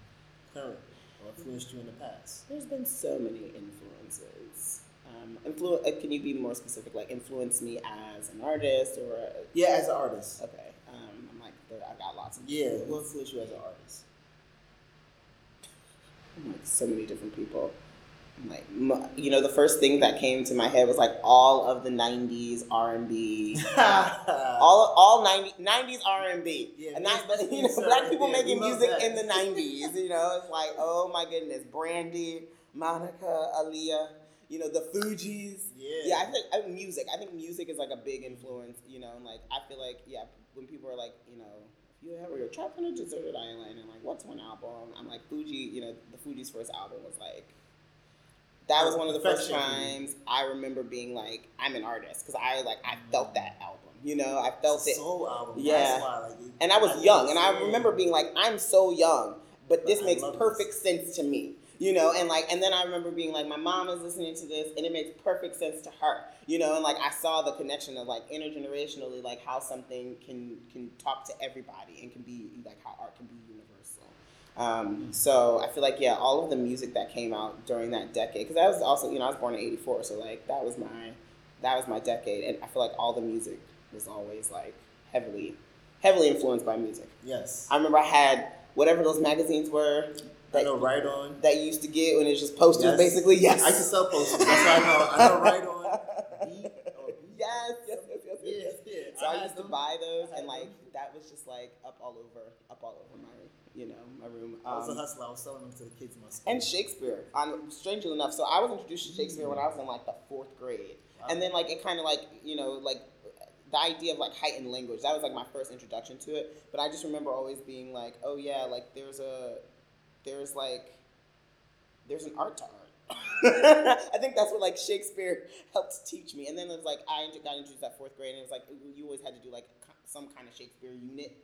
currently, or influenced you in the past? There's been so many influences. Um, influ- uh, can you be more specific? Like influence me as an artist, or Yeah, as an artist. okay? Um, I'm like, I got lots of Yeah, who influenced you as an artist? I'm like so many different people. Like, you know, the first thing that came to my head was like all of the '90s R&B, all all 90, 90s R&B, Yeah, and that's the, you know that's black people there. making music that. in the '90s. You know, it's like, oh my goodness, Brandy, Monica, Aaliyah, you know, the Fugees. Yeah. Yeah, I think I, music. I think music is like a big influence. You know, and like I feel like yeah, when people are like, you know, if you ever you're trapped on a deserted island and like, what's one album? I'm like Fuji. You know, the Fugees first album was like. That was one of the first times I remember being like, I'm an artist because I like I felt that album. You know, I felt it, Soul album. Yeah. Why, like, it- and I was I young, and I remember being like, I'm so young, but this But makes perfect sense to me. You know, and like, and then I remember being like, my mom is listening to this, and it makes perfect sense to her. You know, and like, I saw the connection of like intergenerationally, like how something can can talk to everybody and can be like how art can be. Um, so I feel like yeah, all of the music that came out during that decade, because I was also you know I was born in '84, so like that was my that was my decade, and I feel like all the music was always like heavily heavily influenced by music. Yes. I remember I had whatever those magazines were I that, know right on. that you used to get when it's just posters, Yes. basically. Yes. I used to sell posters. That's why I know. I know right on. Beat. Yes, yes, yes, yes, yes, Yeah, yeah. So I, had used to buy those, I and like them. that was just like up all over, up all over my, you know, my room. I was a Um, hustler. I was selling them to the kids in my school. and Shakespeare. On strangely enough, so I was introduced to Shakespeare when I was in like the fourth grade, and then like it kind of like you know like the idea of like heightened language. That was like my first introduction to it. But I just remember always being like, oh yeah, like there's a there's like there's an art to art. I think that's what like Shakespeare helped teach me. And then it was like I got introduced at fourth grade, and it was like you always had to do like some kind of Shakespeare unit.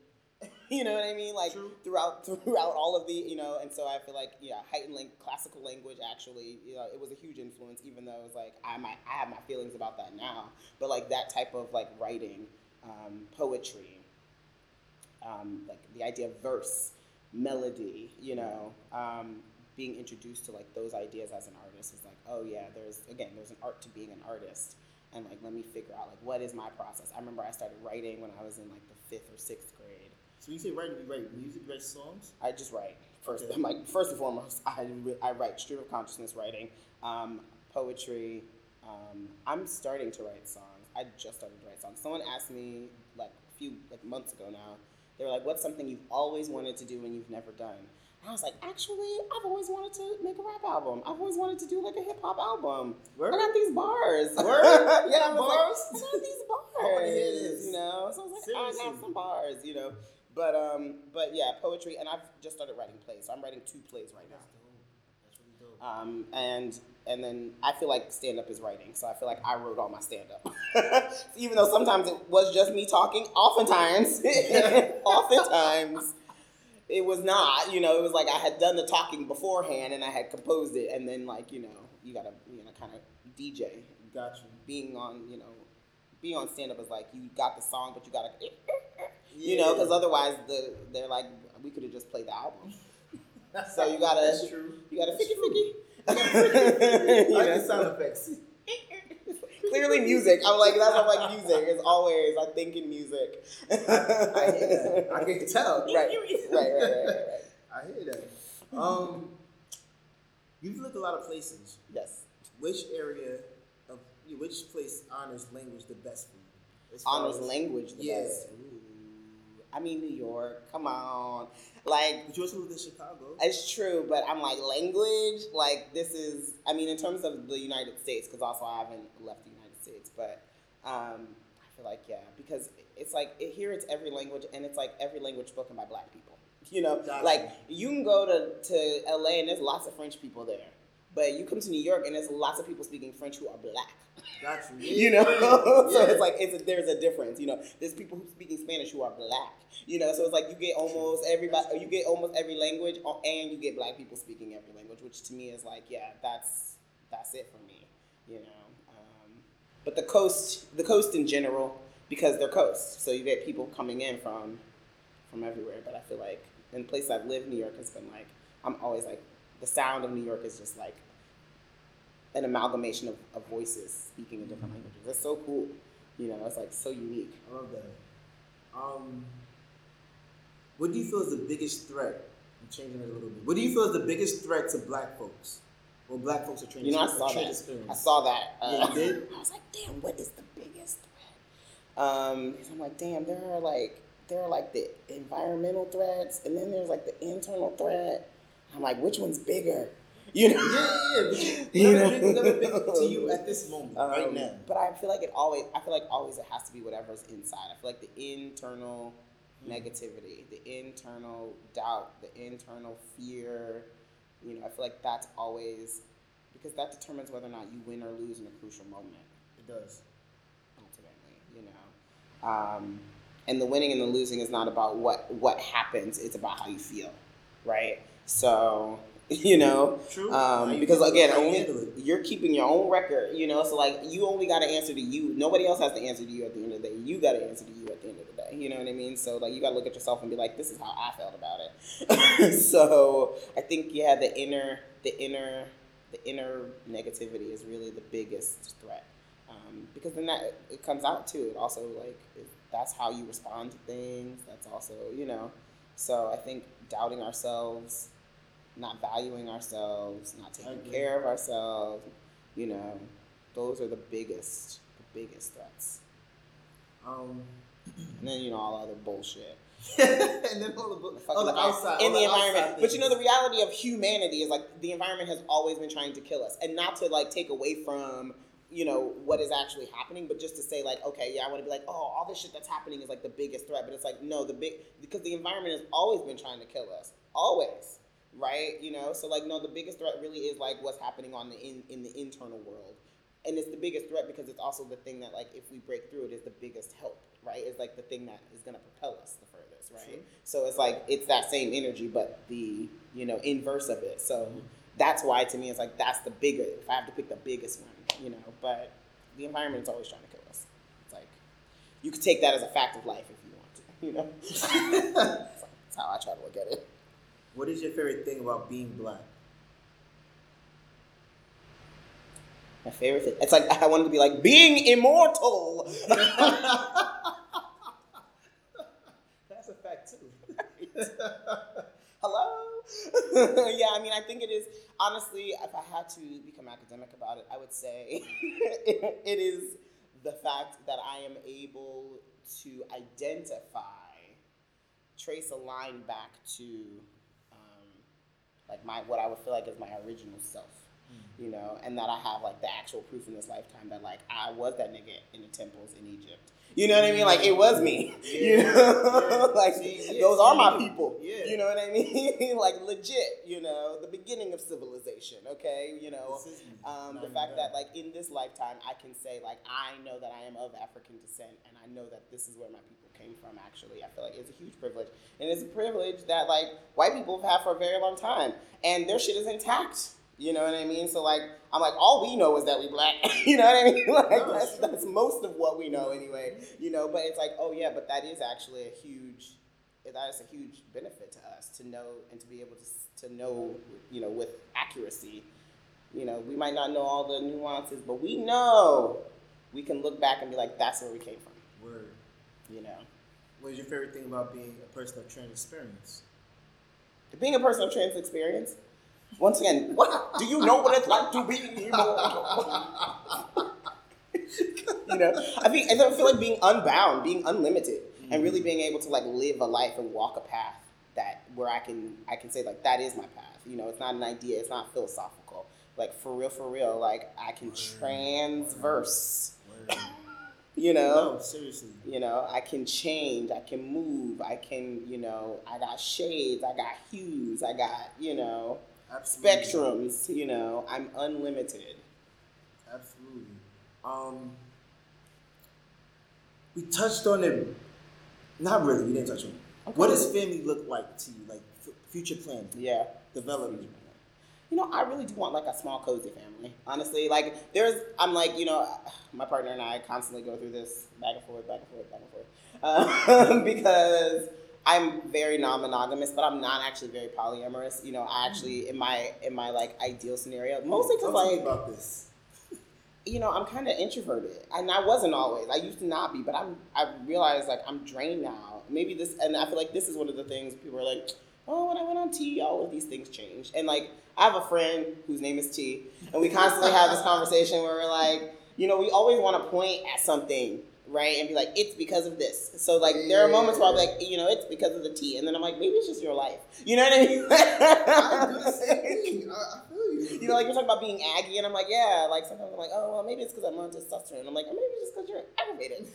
you know what I mean? Like True. throughout throughout all of the you know, and so I feel like yeah, heightened lang- classical language actually, you know, it was a huge influence. Even though it was like I might I have my feelings about that now, but like that type of like writing, um, poetry, um, like the idea of verse, melody, you know, um, being introduced to like those ideas as an artist was like, oh yeah, there's again, there's an art to being an artist, and like let me figure out like what is my process. I remember I started writing when I was in like the fifth or sixth grade. So you say writing, you write music, you write songs? I just write first. Okay. I'm like first and foremost, I I write stream of consciousness writing, um, poetry. Um, I'm starting to write songs. I just started to write songs. Someone asked me like a few like months ago now. They were like, "What's something you've always wanted to do and you've never done?" And I was like, "Actually, I've always wanted to make a rap album. I've always wanted to do like a hip hop album. Word? I got these bars. Word? yeah, I Bars? Like, I got these I wanna bars. hear this. You know, so I was like, I got some bars. You know, but um, but yeah, poetry, and I've just started writing plays. So I'm writing two plays right now. That's dope. That's really dope. Um, and and then I feel like stand up is writing, so I feel like I wrote all my stand up. Even though sometimes it was just me talking, oftentimes, oftentimes it was not. You know, it was like I had done the talking beforehand and I had composed it, and then like you know, you gotta you know kind of DJ. Got you. Being on you know, being on stand up is like you got the song, but you gotta you know, because otherwise the they're like we could have just played the album. So you gotta- That's true. You gotta That's ficky true. ficky. You like the sound effects. Clearly, music. I'm like that's why I like music. It's always I think in music. I hear that. I can tell. right, right, right, right, right, right. I hear that. Um, you've lived a lot of places. Yes. Which area of which place honors language the best for you? Honors language the Yeah. best. Ooh. I mean, New York. Come on, like But you also lived in Chicago. It's true, but I'm like language. Like this is, I mean, in terms of the United States, because also I haven't left the United States, but um, I feel like yeah, because it's like it, here it's every language, and it's like every language spoken by Black people. You know, Gotcha. like you can go to to LA and there's lots of French people there, but you come to New York and there's lots of people speaking French who are Black. Got you. You know, so it's like it's a, there's a difference. You know, there's people who speaking Spanish who are black. You know, so it's like you get almost everybody, you get almost every language, uh, and you get black people speaking every language, which to me is like, yeah, that's that's it for me. You know, um, but the coast, the coast in general, because they're coast, so you get people coming in from from everywhere. But I feel like in places I've lived, New York has been like, I'm always like, the sound of New York is just like an amalgamation of, of voices speaking in different languages. It's so cool. You know, it's like so unique. I love that. Um, what do you feel is the biggest threat? I'm changing it a little bit. What do you feel is the biggest threat to black folks? Well, black folks are trans. You know, I saw that. experience. I saw that. Uh, Yeah, you did? I was like, damn, what is the biggest threat? Um, I'm like, damn, there are like there are like the environmental threats, and then there's like the internal threat. I'm like, which one's bigger? You know? Yeah, yeah, yeah. But You you, know? whatever big, whatever big to you at this moment, right Um, now. But I feel like it always. I feel like always it has to be whatever's inside. I feel like the internal negativity, the internal doubt, the internal fear. You know, I feel like that's always because that determines whether or not you win or lose in a crucial moment. It does. Ultimately, you know, um, and the winning and the losing is not about what what happens. It's about how you feel, right? So you know, True. Um, because again, only, you're keeping your own record, you know. So like, you only got to answer to you. Nobody else has to answer to you at the end of the day. You got to answer to you at the end of the day. You know what I mean? So like, you got to look at yourself and be like, this is how I felt about it. so I think yeah, the inner, the inner, the inner negativity is really the biggest threat. Um, because then that it comes out too. It also like it, that's how you respond to things. That's also you know. So I think doubting ourselves, not valuing ourselves, not taking care of ourselves, you know, those are the biggest, the biggest threats. Um, And then you know all other bullshit. and then all the, bu- oh, the outside, in all the, the environment. But you know, the reality of humanity is like the environment has always been trying to kill us, and not to like take away from you know what is actually happening, but just to say like, okay, yeah, I want to be like, oh, all this shit that's happening is like the biggest threat, but it's like no, the big because the environment has always been trying to kill us, always, right? You know, so like no, the biggest threat really is like what's happening on the in in the internal world. And it's the biggest threat because it's also the thing that, like, if we break through it, is the biggest help, right? It's like the thing that is going to propel us the furthest, right? True. So it's like it's that same energy, but the you know inverse of it. So that's why to me it's like that's the bigger. If I have to pick the biggest one, you know, but the environment is always trying to kill us. It's like you could take that as a fact of life if you want to, you know. That's how I try to look at it. What is your favorite thing about being black? My favorite thing. It's like I wanted to be like being immortal. That's a fact too. Hello? yeah, I mean, I think it is, honestly, if I had to become academic about it, I would say it is the fact that I am able to identify, trace a line back to, like, my what I would feel like is my original self. You know, and that I have like the actual proof in this lifetime that like I was that nigga in the temples in Egypt. You know what I mean? Like it was me. You Yeah. know, Yeah. like yeah, those are my people. Yeah. You know what I mean? like legit. You know, the beginning of civilization. Okay. You know, This is me. um, the fact that like in this lifetime I can say like I know that I am of African descent and I know that this is where my people came from. Actually, I feel like it's a huge privilege, and it's a privilege that like white people have had for a very long time, and their shit is intact. You know what I mean? So like I'm like all we know is that we black. you know what I mean? Like that's, that's most of what we know anyway. You know, but it's like oh yeah, but that is actually a huge that is a huge benefit to us to know and to be able to to know you know with accuracy. You know, we might not know all the nuances, but we know we can look back and be like, that's where we came from. Word. You know, What is your favorite thing about being a person of trans experience? being a person of trans experience. Once again, what do you know what it's like to be? You know, you know I think I feel like being unbound, being unlimited, and really being able to like live a life and walk a path that where I can I can say like that is my path. You know, it's not an idea, it's not philosophical. Like for real, for real, like I can transverse. Word. You know, No, seriously. you know, I can change, I can move, I can, you know, I got shades, I got hues, I got, you know, Absolutely. spectrums, you know, I'm unlimited. Absolutely. Um, we touched on it. Not really. We didn't touch on it. What does family look like to you? Like f- future plans, Yeah. development. You know, I really do want like a small, cozy family. Honestly, like there's, I'm like, you know, my partner and I constantly go through this back and forth, back and forth, back and forth, uh, because I'm very non-monogamous, but I'm not actually very polyamorous. You know, I actually in my in my like ideal scenario, mostly because Talk to me like about this. you know, I'm kind of introverted, and I wasn't always. I used to not be, but I'm. I realized like I'm drained now. Maybe this, and I feel like this is one of the things people are like, oh, when I went on T, all of these things changed. And like, I have a friend whose name is T, and we constantly have this conversation where we're like, you know, we always want to point at something. Right and be like it's because of this. So like there are moments where I'm like you know it's because of the tea, and then I'm like maybe it's just your life. You know what I mean? I do the same thing. I, I feel you. You know, like you're talking about being aggy, and I'm like, yeah. Like sometimes I'm like, oh, well, maybe it's because I'm on testosterone. I'm like, oh, maybe it's just because you're aggravated.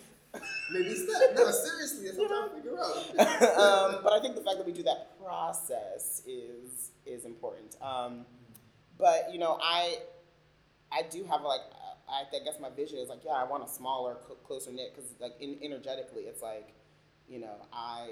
Maybe it's that. No, seriously, that's what I'm trying to figure out. um, but I think the fact that we do that process is is important. Um, but you know, I I do have like I, I guess my vision is like, yeah, I want a smaller, cl- closer knit because like in, energetically, it's like, you know, I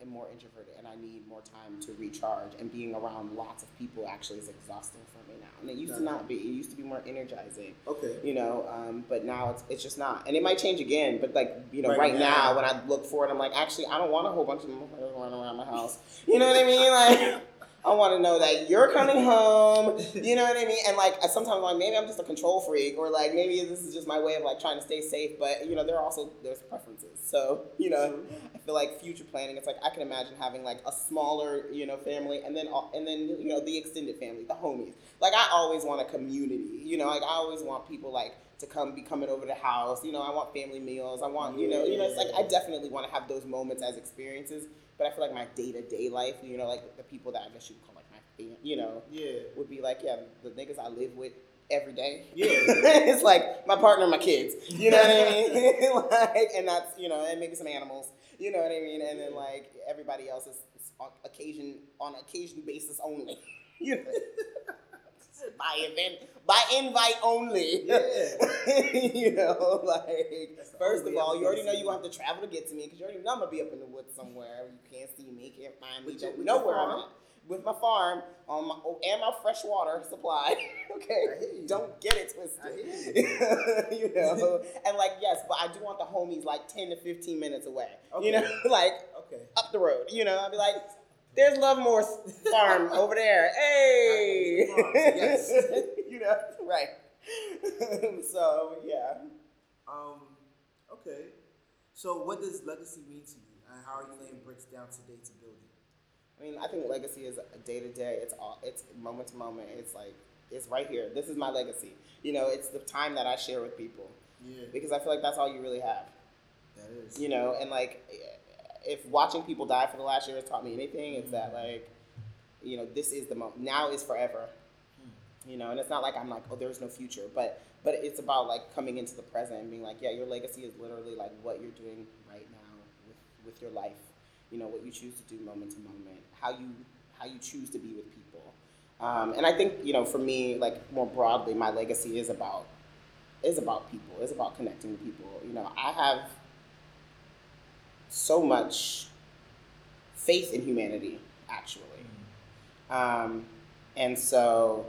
am more introverted and I need more time to recharge. And being around lots of people actually is exhausting for me now. And it used to not be. It used to be more energizing Okay. you know um, but now it's, it's just not and it might change again but like you know Right right, now. now, when i look forward i'm like actually i don't want a whole bunch of motherfuckers running around my house you know what i mean like i want to know that you're coming home you know what i mean and like sometimes I'm like maybe i'm just a control freak or like maybe this is just my way of like trying to stay safe but you know there are also there's preferences so you know i feel like future planning it's like i can imagine having like a smaller you know family and then all- and then you know the extended family the homies like I always want a community. You know, like I always want people like to come be coming over the house. You know, I want family meals. I want you know, you know, it's like I definitely want to have those moments as experiences. But I feel like my day to day life, you know, like the people that I guess you would call like my fam, you know, Yeah. would be like yeah, the niggas I live with every day. Yeah. it's like my partner, my kids. You know what I mean? like, and that's you know, and maybe some animals. You know what I mean? And then like everybody else is, is on occasion on occasion basis only. you know? By event, by invite only. Yeah. you know, like That's first of all, you already know you gonna have to travel to get to me because you already know I'm gonna be up in the woods somewhere. You can't see me, can't find me, don't know where I'm at. With my farm on my oh, and my fresh water supply. okay, you. don't get it twisted. Hear you know, and like yes, but I do want the homies like ten to fifteen minutes away. Okay. You know, like Okay. up the road. You know, I'd be like, "There's Lovemore's farm over there." Hey, Yes. you know, right. so yeah, Um. Okay. So, what does legacy mean to you, and how are you laying bricks down today to build it? I mean, I think legacy is a day to day. It's all. It's moment to moment. It's like it's right here. This is my legacy. You know, it's the time that I share with people Yeah. because I feel like that's all you really have. That is. you know, and like if watching people die for the last year has taught me anything, it's that like, you know, this is the moment. Now is forever. You know, and it's not like I'm like, oh, there's no future, but but it's about like coming into the present and being like, yeah, your legacy is literally like what you're doing right now with with your life. You know, what you choose to do moment to moment, how you how you choose to be with people. Um, and I think you know, for me, like more broadly, my legacy is about is about people. Is about connecting with people. You know, I have so much faith in humanity, actually. Um, and so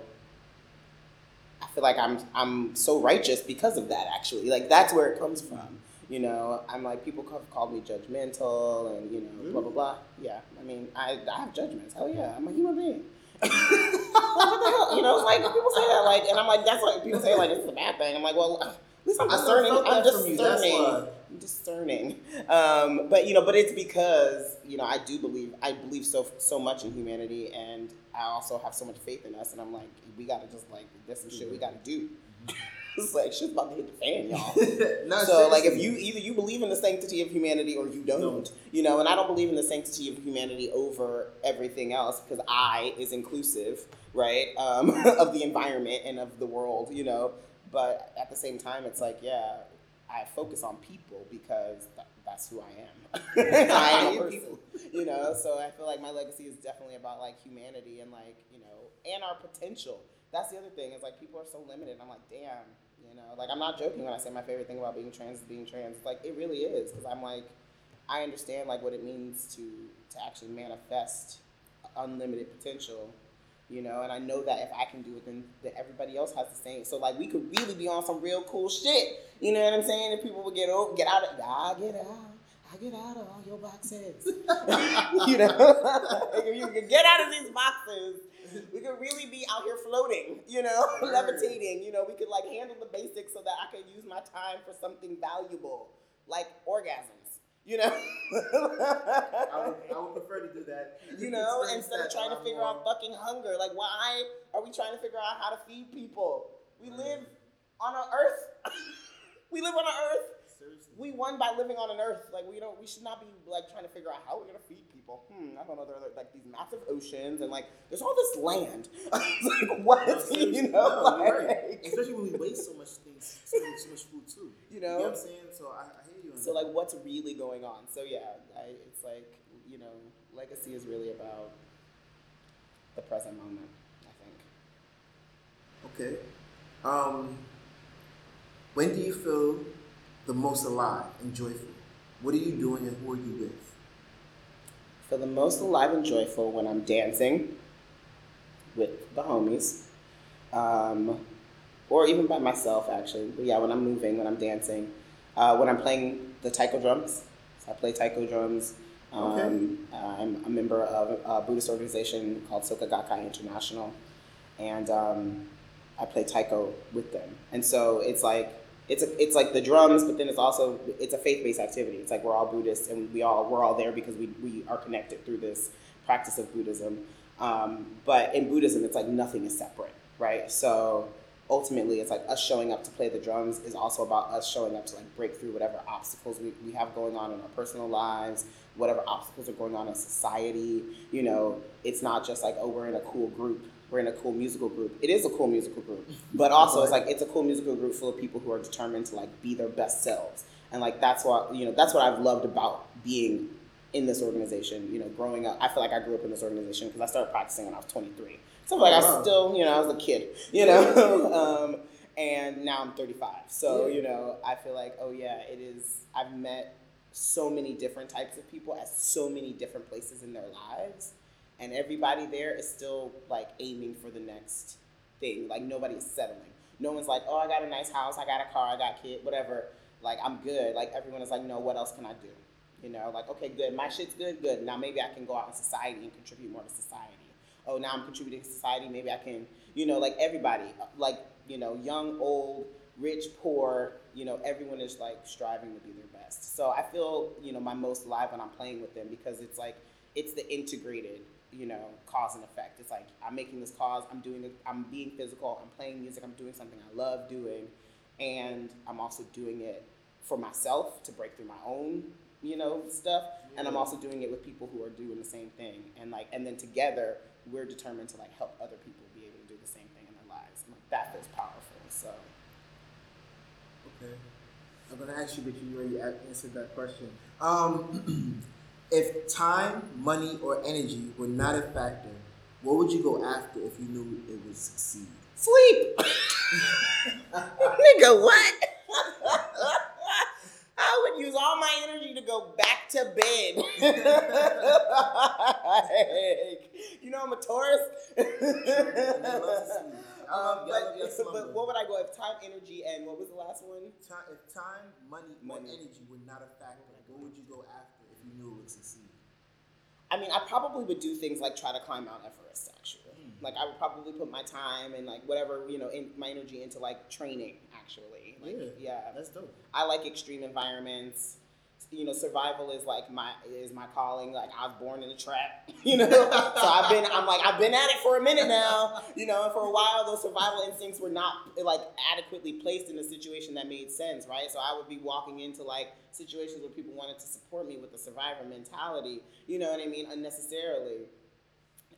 I feel like I'm I'm so righteous because of that. Actually, like that's where it comes from. You know, I'm like people have called me judgmental and you know blah blah blah. Yeah, I mean I, I have judgments. Hell yeah, I'm a human being. like, what the hell? You know, like people say that like, and I'm like that's like people say like it's a bad thing. I'm like well. At least I'm discerning. I'm that from you, that's discerning. Discerning. Um, but you know, but it's because you know I do believe I believe so so much in humanity, and I also have so much faith in us, and I'm like, we gotta just like there's some shit we gotta do. it's like shit's about to hit the fan, y'all. No, so like if you either you believe in the sanctity of humanity or you don't, Don't. you know and i don't believe in the sanctity of humanity over everything else because i is inclusive right um, of the environment and of the world you know but at the same time it's like yeah i focus on people because th- that's who i am. I am a person. you know? So i feel like my legacy is definitely about like humanity and like you know and our potential. That's the other thing is like people are so limited. I'm like damn you know? Like i'm not joking when i say my favorite thing about being trans is being trans. Like it really is because i'm like i understand like what it means to to actually manifest unlimited potential you know and i know that if i can do it then that everybody else has the same so like we could really be on some real cool shit you know what i'm saying if people would get over get out of i get out I get out of all your boxes. you know, if you can get out of these boxes, we could really be out here floating, you know, levitating. You know, we could like handle the basics so that I could use my time for something valuable, like orgasms. You know, I would, I would prefer to do that. you know, instead of trying to figure more. out fucking hunger. Like, why are we trying to figure out how to feed people? We live on an earth. we live on an earth. Seriously. We won by living on an earth. Like we don't. We should not be like trying to figure out how we're gonna feed people. Hmm. I don't know. There are like these massive oceans and like there's all this land. Like what? No, you know, no, like, right. Especially when we waste so much things, so much, so much food too. You You know? know what I'm saying? So I, I hear you. On So like, what's really going on? So yeah, I, it's like you know, legacy is really about the present moment. I think. Okay. Um, when do you feel the most alive and joyful? What are you doing and who are you with? feel the most alive and joyful when I'm dancing with the homies, um, or even by myself actually. But yeah, when I'm moving, when I'm dancing, uh, when I'm playing the taiko drums. So I play taiko drums. Um, I'm a member of a Buddhist organization called Soka Gakkai International, and um, I play taiko with them. And so it's like it's a, it's like the drums, but then it's also it's a faith based activity. It's like we're all Buddhists and we all we're all there because we, we are connected through this practice of Buddhism. Um, but in Buddhism, it's like nothing is separate, right? So ultimately, it's like us showing up to play the drums is also about us showing up to like break through whatever obstacles we, we have going on in our personal lives, whatever obstacles are going on in society. You know, it's not just like oh we're in a cool group we're in a cool musical group. It is a cool musical group, but also it's like it's a cool musical group full of people who are determined to like be their best selves, and like that's what you know that's what I've loved about being in this organization. You know, growing up, I feel like I grew up in this organization because I started practicing when I was 23. So like I Wow. still, you know, I was a kid, you know, um, and now I'm 35. So Yeah. you know, I feel like oh yeah, it is. I've met so many different types of people at so many different places in their lives and everybody there is still like aiming for the next thing. Like nobody's settling. No one's like, oh, I got a nice house, I got a car, I got kid, whatever. Like I'm good. Like everyone is like, no, what else can I do? You know, like okay, good, my shit's good, good. Now maybe I can go out in society and contribute more to society. Oh, now I'm contributing to society. Maybe I can, you know, like everybody, like you know, young, old, rich, poor. You know, everyone is like striving to be their best. So I feel, you know, my most alive when I'm playing with them because it's like it's the integrated you know, cause and effect. It's like I'm making this cause, I'm doing it, I'm being physical, I'm playing music, I'm doing something I love doing, and I'm also doing it for myself to break through my own, you know, stuff. And I'm also doing it with people who are doing the same thing. And like and then together we're determined to like help other people be able to do the same thing in their lives. And like that feels powerful. So Okay. I'm gonna ask you, but you already answered that question. Um, if time, money, or energy were not a factor, what would you go after if you knew it would succeed? Sleep. Nigga, what? I would use all my energy to go back to bed. Like, you know, I'm a Taurus. Um, but, but what would I go if time, energy, and what was the last one? Time, if time, money, Money. energy were not a factor, what would you go after if you knew it would succeed? I mean, I probably would do things like try to climb Mount Everest, actually. Like I would probably put my time and like whatever you know, in my energy into like training. Actually, like Yeah. yeah, That's dope. I like extreme environments. You know, survival is like my is my calling. Like I was born in a trap. You know, so I've been I'm like I've been at it for a minute now. You know, and for a while those survival instincts were not like adequately placed in a situation that made sense, right? So I would be walking into like situations where people wanted to support me with the survivor mentality. You know what I mean? Unnecessarily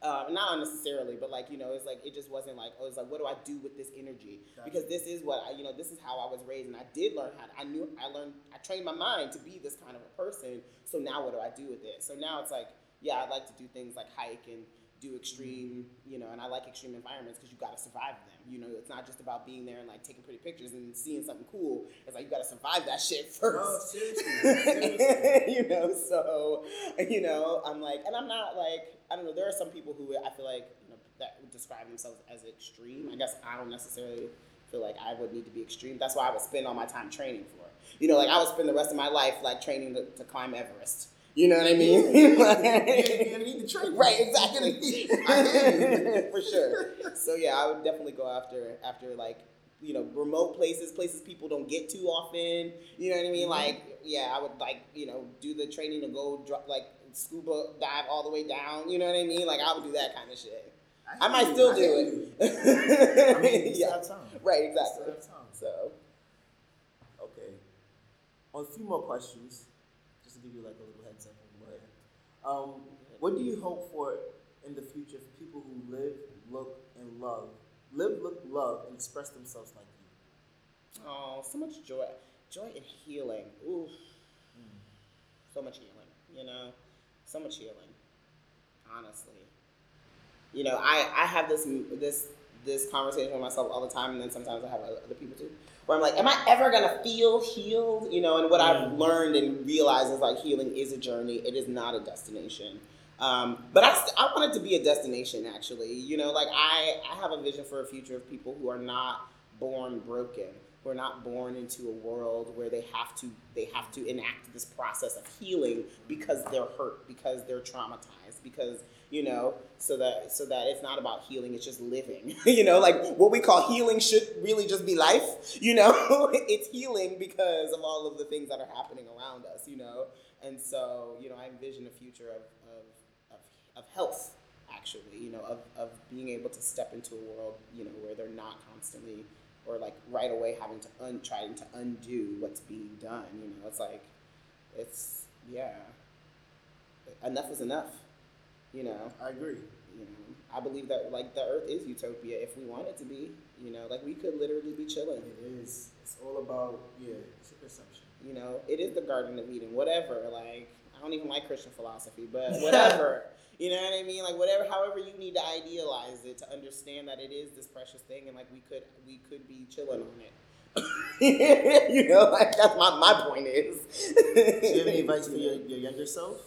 uh, not unnecessarily, but like you know, it's like it just wasn't like oh, it's like what do I do with this energy? Because this is what I, you know, this is how I was raised, and I did learn how. To, I knew I learned. I trained my mind to be this kind of a person. So now, what do I do with it? So now it's like, yeah, I like to do things like hike and do extreme, you know, and I like extreme environments because you got to survive them. You know, it's not just about being there and like taking pretty pictures and seeing something cool. It's like you got to survive that shit No, first. seriously. seriously. you know, so you know, I'm like, and I'm not like, I don't know. There are some people who I feel like you know that would describe themselves as extreme. I guess I don't necessarily feel like I would need to be extreme. That's why I would spend all my time training for. it. You know, like I would spend the rest of my life like training to, to climb Everest. You know what I mean? You didn't need the training. right, exactly. I hear you. for sure. So yeah, I would definitely go after after like you know remote places, places people don't get to often. You know what I mean? Mhm. Like yeah, I would like you know do the training to go drop like scuba dive all the way down. You know what I mean? Like I would do that kind of shit. I might hear still you. do it. you. I mean, you yeah, right, You exactly. still have time. So Okay. On a few more questions, just to give you like a little heads up on what. Um, what do you hope for in the future for people who live, look, and love, live, look, love, and express themselves like you? oh, so much joy, joy and healing. Ooh, so much healing. You know, so much healing. Honestly, you know, I I have this this this conversation with myself all the time, and then sometimes I have other people too, where I'm like, am I ever gonna feel healed? You know, and what I've Mm. learned and realized is like healing is a journey. It is not a destination. Um, but I, st- I want it to be a destination actually. You know, like I, I have a vision for a future of people who are not born broken, who are not born into a world where they have to they have to enact this process of healing because they're hurt, because they're traumatized, because you know, so that so that it's not about healing, it's just living. you know, like what we call healing should really just be life. You know, it's healing because of all of the things that are happening around us. You know, and so you know, I envision a future of of of, of health actually you know of, of being able to step into a world you know where they're not constantly or like right away having to un- trying to undo what's being done you know it's like it's yeah enough is enough you know I agree. you know i believe that like the earth is utopia if we want it to be you know like we could literally be chilling It is. It's all about yeah. It's a perception. you know, it is the Garden of Eden, whatever. Like, I don't even like Christian philosophy, but whatever. you know what I mean? Like, whatever, however you need to idealize it to understand that it is this precious thing, and like we could, we could be chilling on it. you know, like that's my my point is. Do you have any advice for your, your younger self?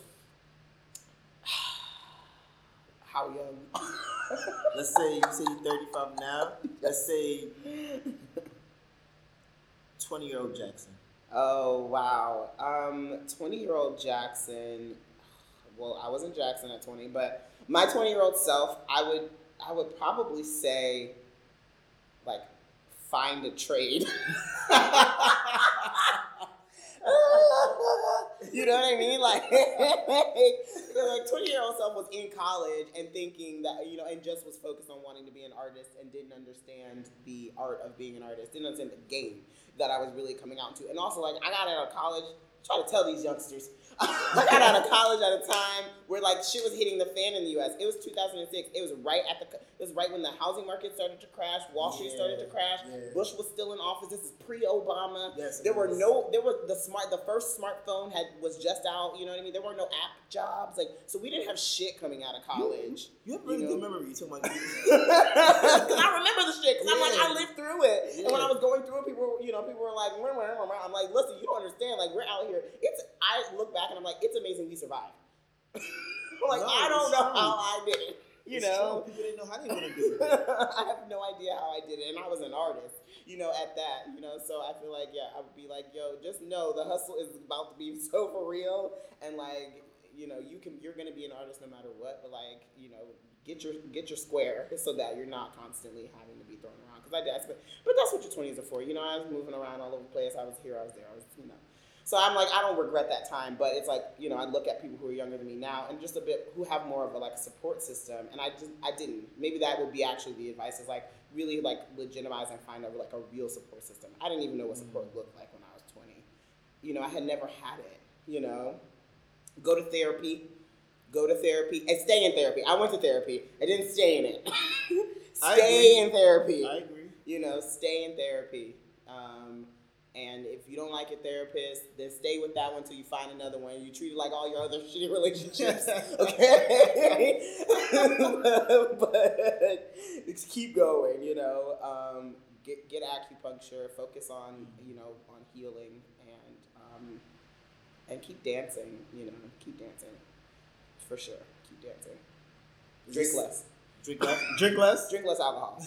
How young? Let's say you say you're 35 now. Let's say 20 year old Jackson. Oh wow. Um, twenty-year-old Jackson. Well, I wasn't Jackson at twenty, but my twenty-year-old self, I would, I would probably say, like, find a trade. you know what I mean? Like, like twenty-year-old self was in college and thinking that you know, and just was focused on wanting to be an artist and didn't understand the art of being an artist, didn't understand the game that I was really coming out to. And also, like, I got out of college, try to tell these youngsters, I got out of college at a time where, like, shit was hitting the fan in the US. It was 2006. It was right at the, it was right when the housing market started to crash, Wall Street started to crash, yeah. Bush was still in office. This is pre Obama. Yes, There were is. no, there were the smart, the first smartphone had was just out, you know what I mean? There were no app jobs. Like, so we didn't have shit coming out of college. You have a really You good know? memory. You talking Because I remember the shit. Because I'm like, I lived through it. And when I was going through it, people, were, you know, people were like, "Wah, wah, wah, wah." I'm like, listen, you don't understand. Like, we're out here. It's. I look back and I'm like, it's amazing we survived. Like, No, I don't know true. how I did it. You It's know. true. people didn't know how they want to do it. I have no idea how I did it, and I was an artist, you know, at that, you know. So I feel like, yeah, I would be like, yo, just know the hustle is about to be so for real, and like, you know, you can, you're gonna be an artist no matter what, but like, you know, get your get your square so that you're not constantly having to be thrown around. Because I did, I spent, but that's what your twenties are for. You know, I was moving around all over the place. I was here, I was there, I was you know. So I'm like, I don't regret that time, but it's like, you know, I look at people who are younger than me now and just a bit who have more of a like a support system, and I just I didn't. Maybe that would be actually the advice is like really like legitimize and find a like a real support system. I didn't even know what support looked like when I was 20. You know, I had never had it. You know, go to therapy, go to therapy, and stay in therapy. I went to therapy. I didn't stay in it. Stay in therapy I agree. you know, stay in therapy. Um, and if you don't like your therapist, then stay with that one until you find another one. You treat it like all your other shitty relationships, okay? but just keep going, you know. Um, get get acupuncture. Focus on you know on healing and um, and keep dancing. You know, keep dancing for sure. Keep dancing. Drink less. Drink less. Drink less. Drink less alcohol.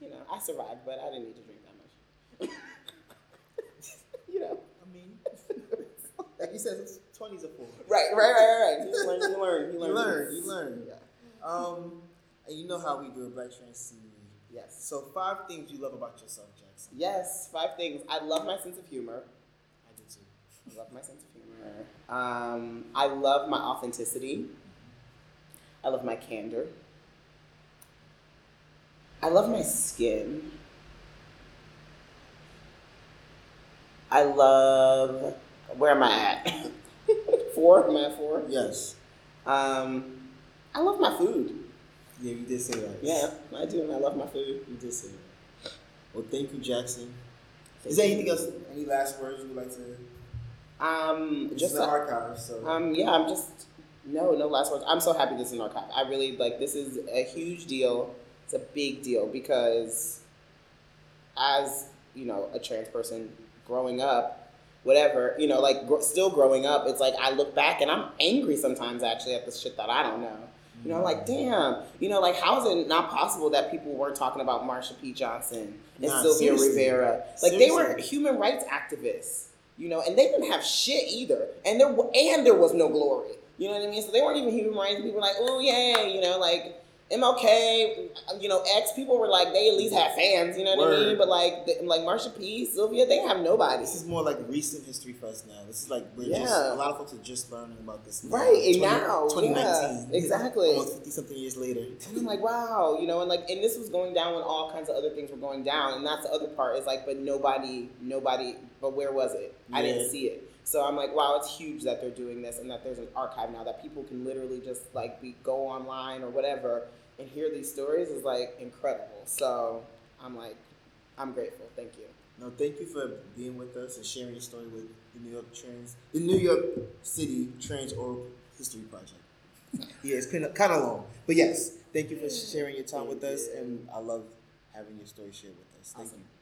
you know, I survived, but I didn't need to drink that much. You know. I mean, like you said, twenties are for. Right, right, right, right, right. You learn, you learn, you You learn. learn. You learn. Yeah. Um, and you know how we do a Black Trans Scenery. Yes. So five things you love about yourself, Jackson. Yes, five things. I love my sense of humor. I do too. I love my sense of humor. Um, I love my authenticity. I love my candor. I love my skin. I love. Where am I at? four? Am I at four? Yes. Um, I love my food. Yeah, you did say that. Yeah, I do, and I love my food. You did say that. Well, thank you, Jackson. Is there anything else? Any last words you would like to? Um, It's just the archive, so. Um, yeah, I'm just no, no last words. I'm so happy this is an archive. I really like this is a huge deal. It's a big deal because as you know, a trans person growing up, whatever you know, like gr- still growing up, it's like I look back and I'm angry sometimes actually at the shit that I don't know. You know, like damn, you know, like how is it not possible that people weren't talking about Marsha P. Johnson and Nah, Sylvia seriously. Rivera? Like they were human rights activists, you know, and they didn't have shit either, and there and there was no glory. You know what I mean? So they weren't even human rights. People were like, oh yeah, you know, like MLK, you know, X. People were like, they at least have fans. You know what I mean? But like, the, like Marsha P, Sylvia, they have nobody. This is more like recent history for us now. This is like we're just a lot of folks are just learning about this. now. Right, 20 now, 2019, yeah, exactly. almost fifty something years later. And I'm like, wow, you know, and like, and this was going down when all kinds of other things were going down, and that's the other part is like, but nobody, nobody, but where was it? I didn't see it. So I'm like, wow, it's huge that they're doing this, and that there's an archive now that people can literally just like be go online or whatever and hear these stories is like incredible. So I'm like, I'm grateful. Thank you. No, thank you for being with us and sharing your story with the New York Trans, the New York City Trans Oral History Project. yeah, it's been kind of long, but yes, thank you for sharing your time with us, and I love having your story shared with us. Thank Awesome. you.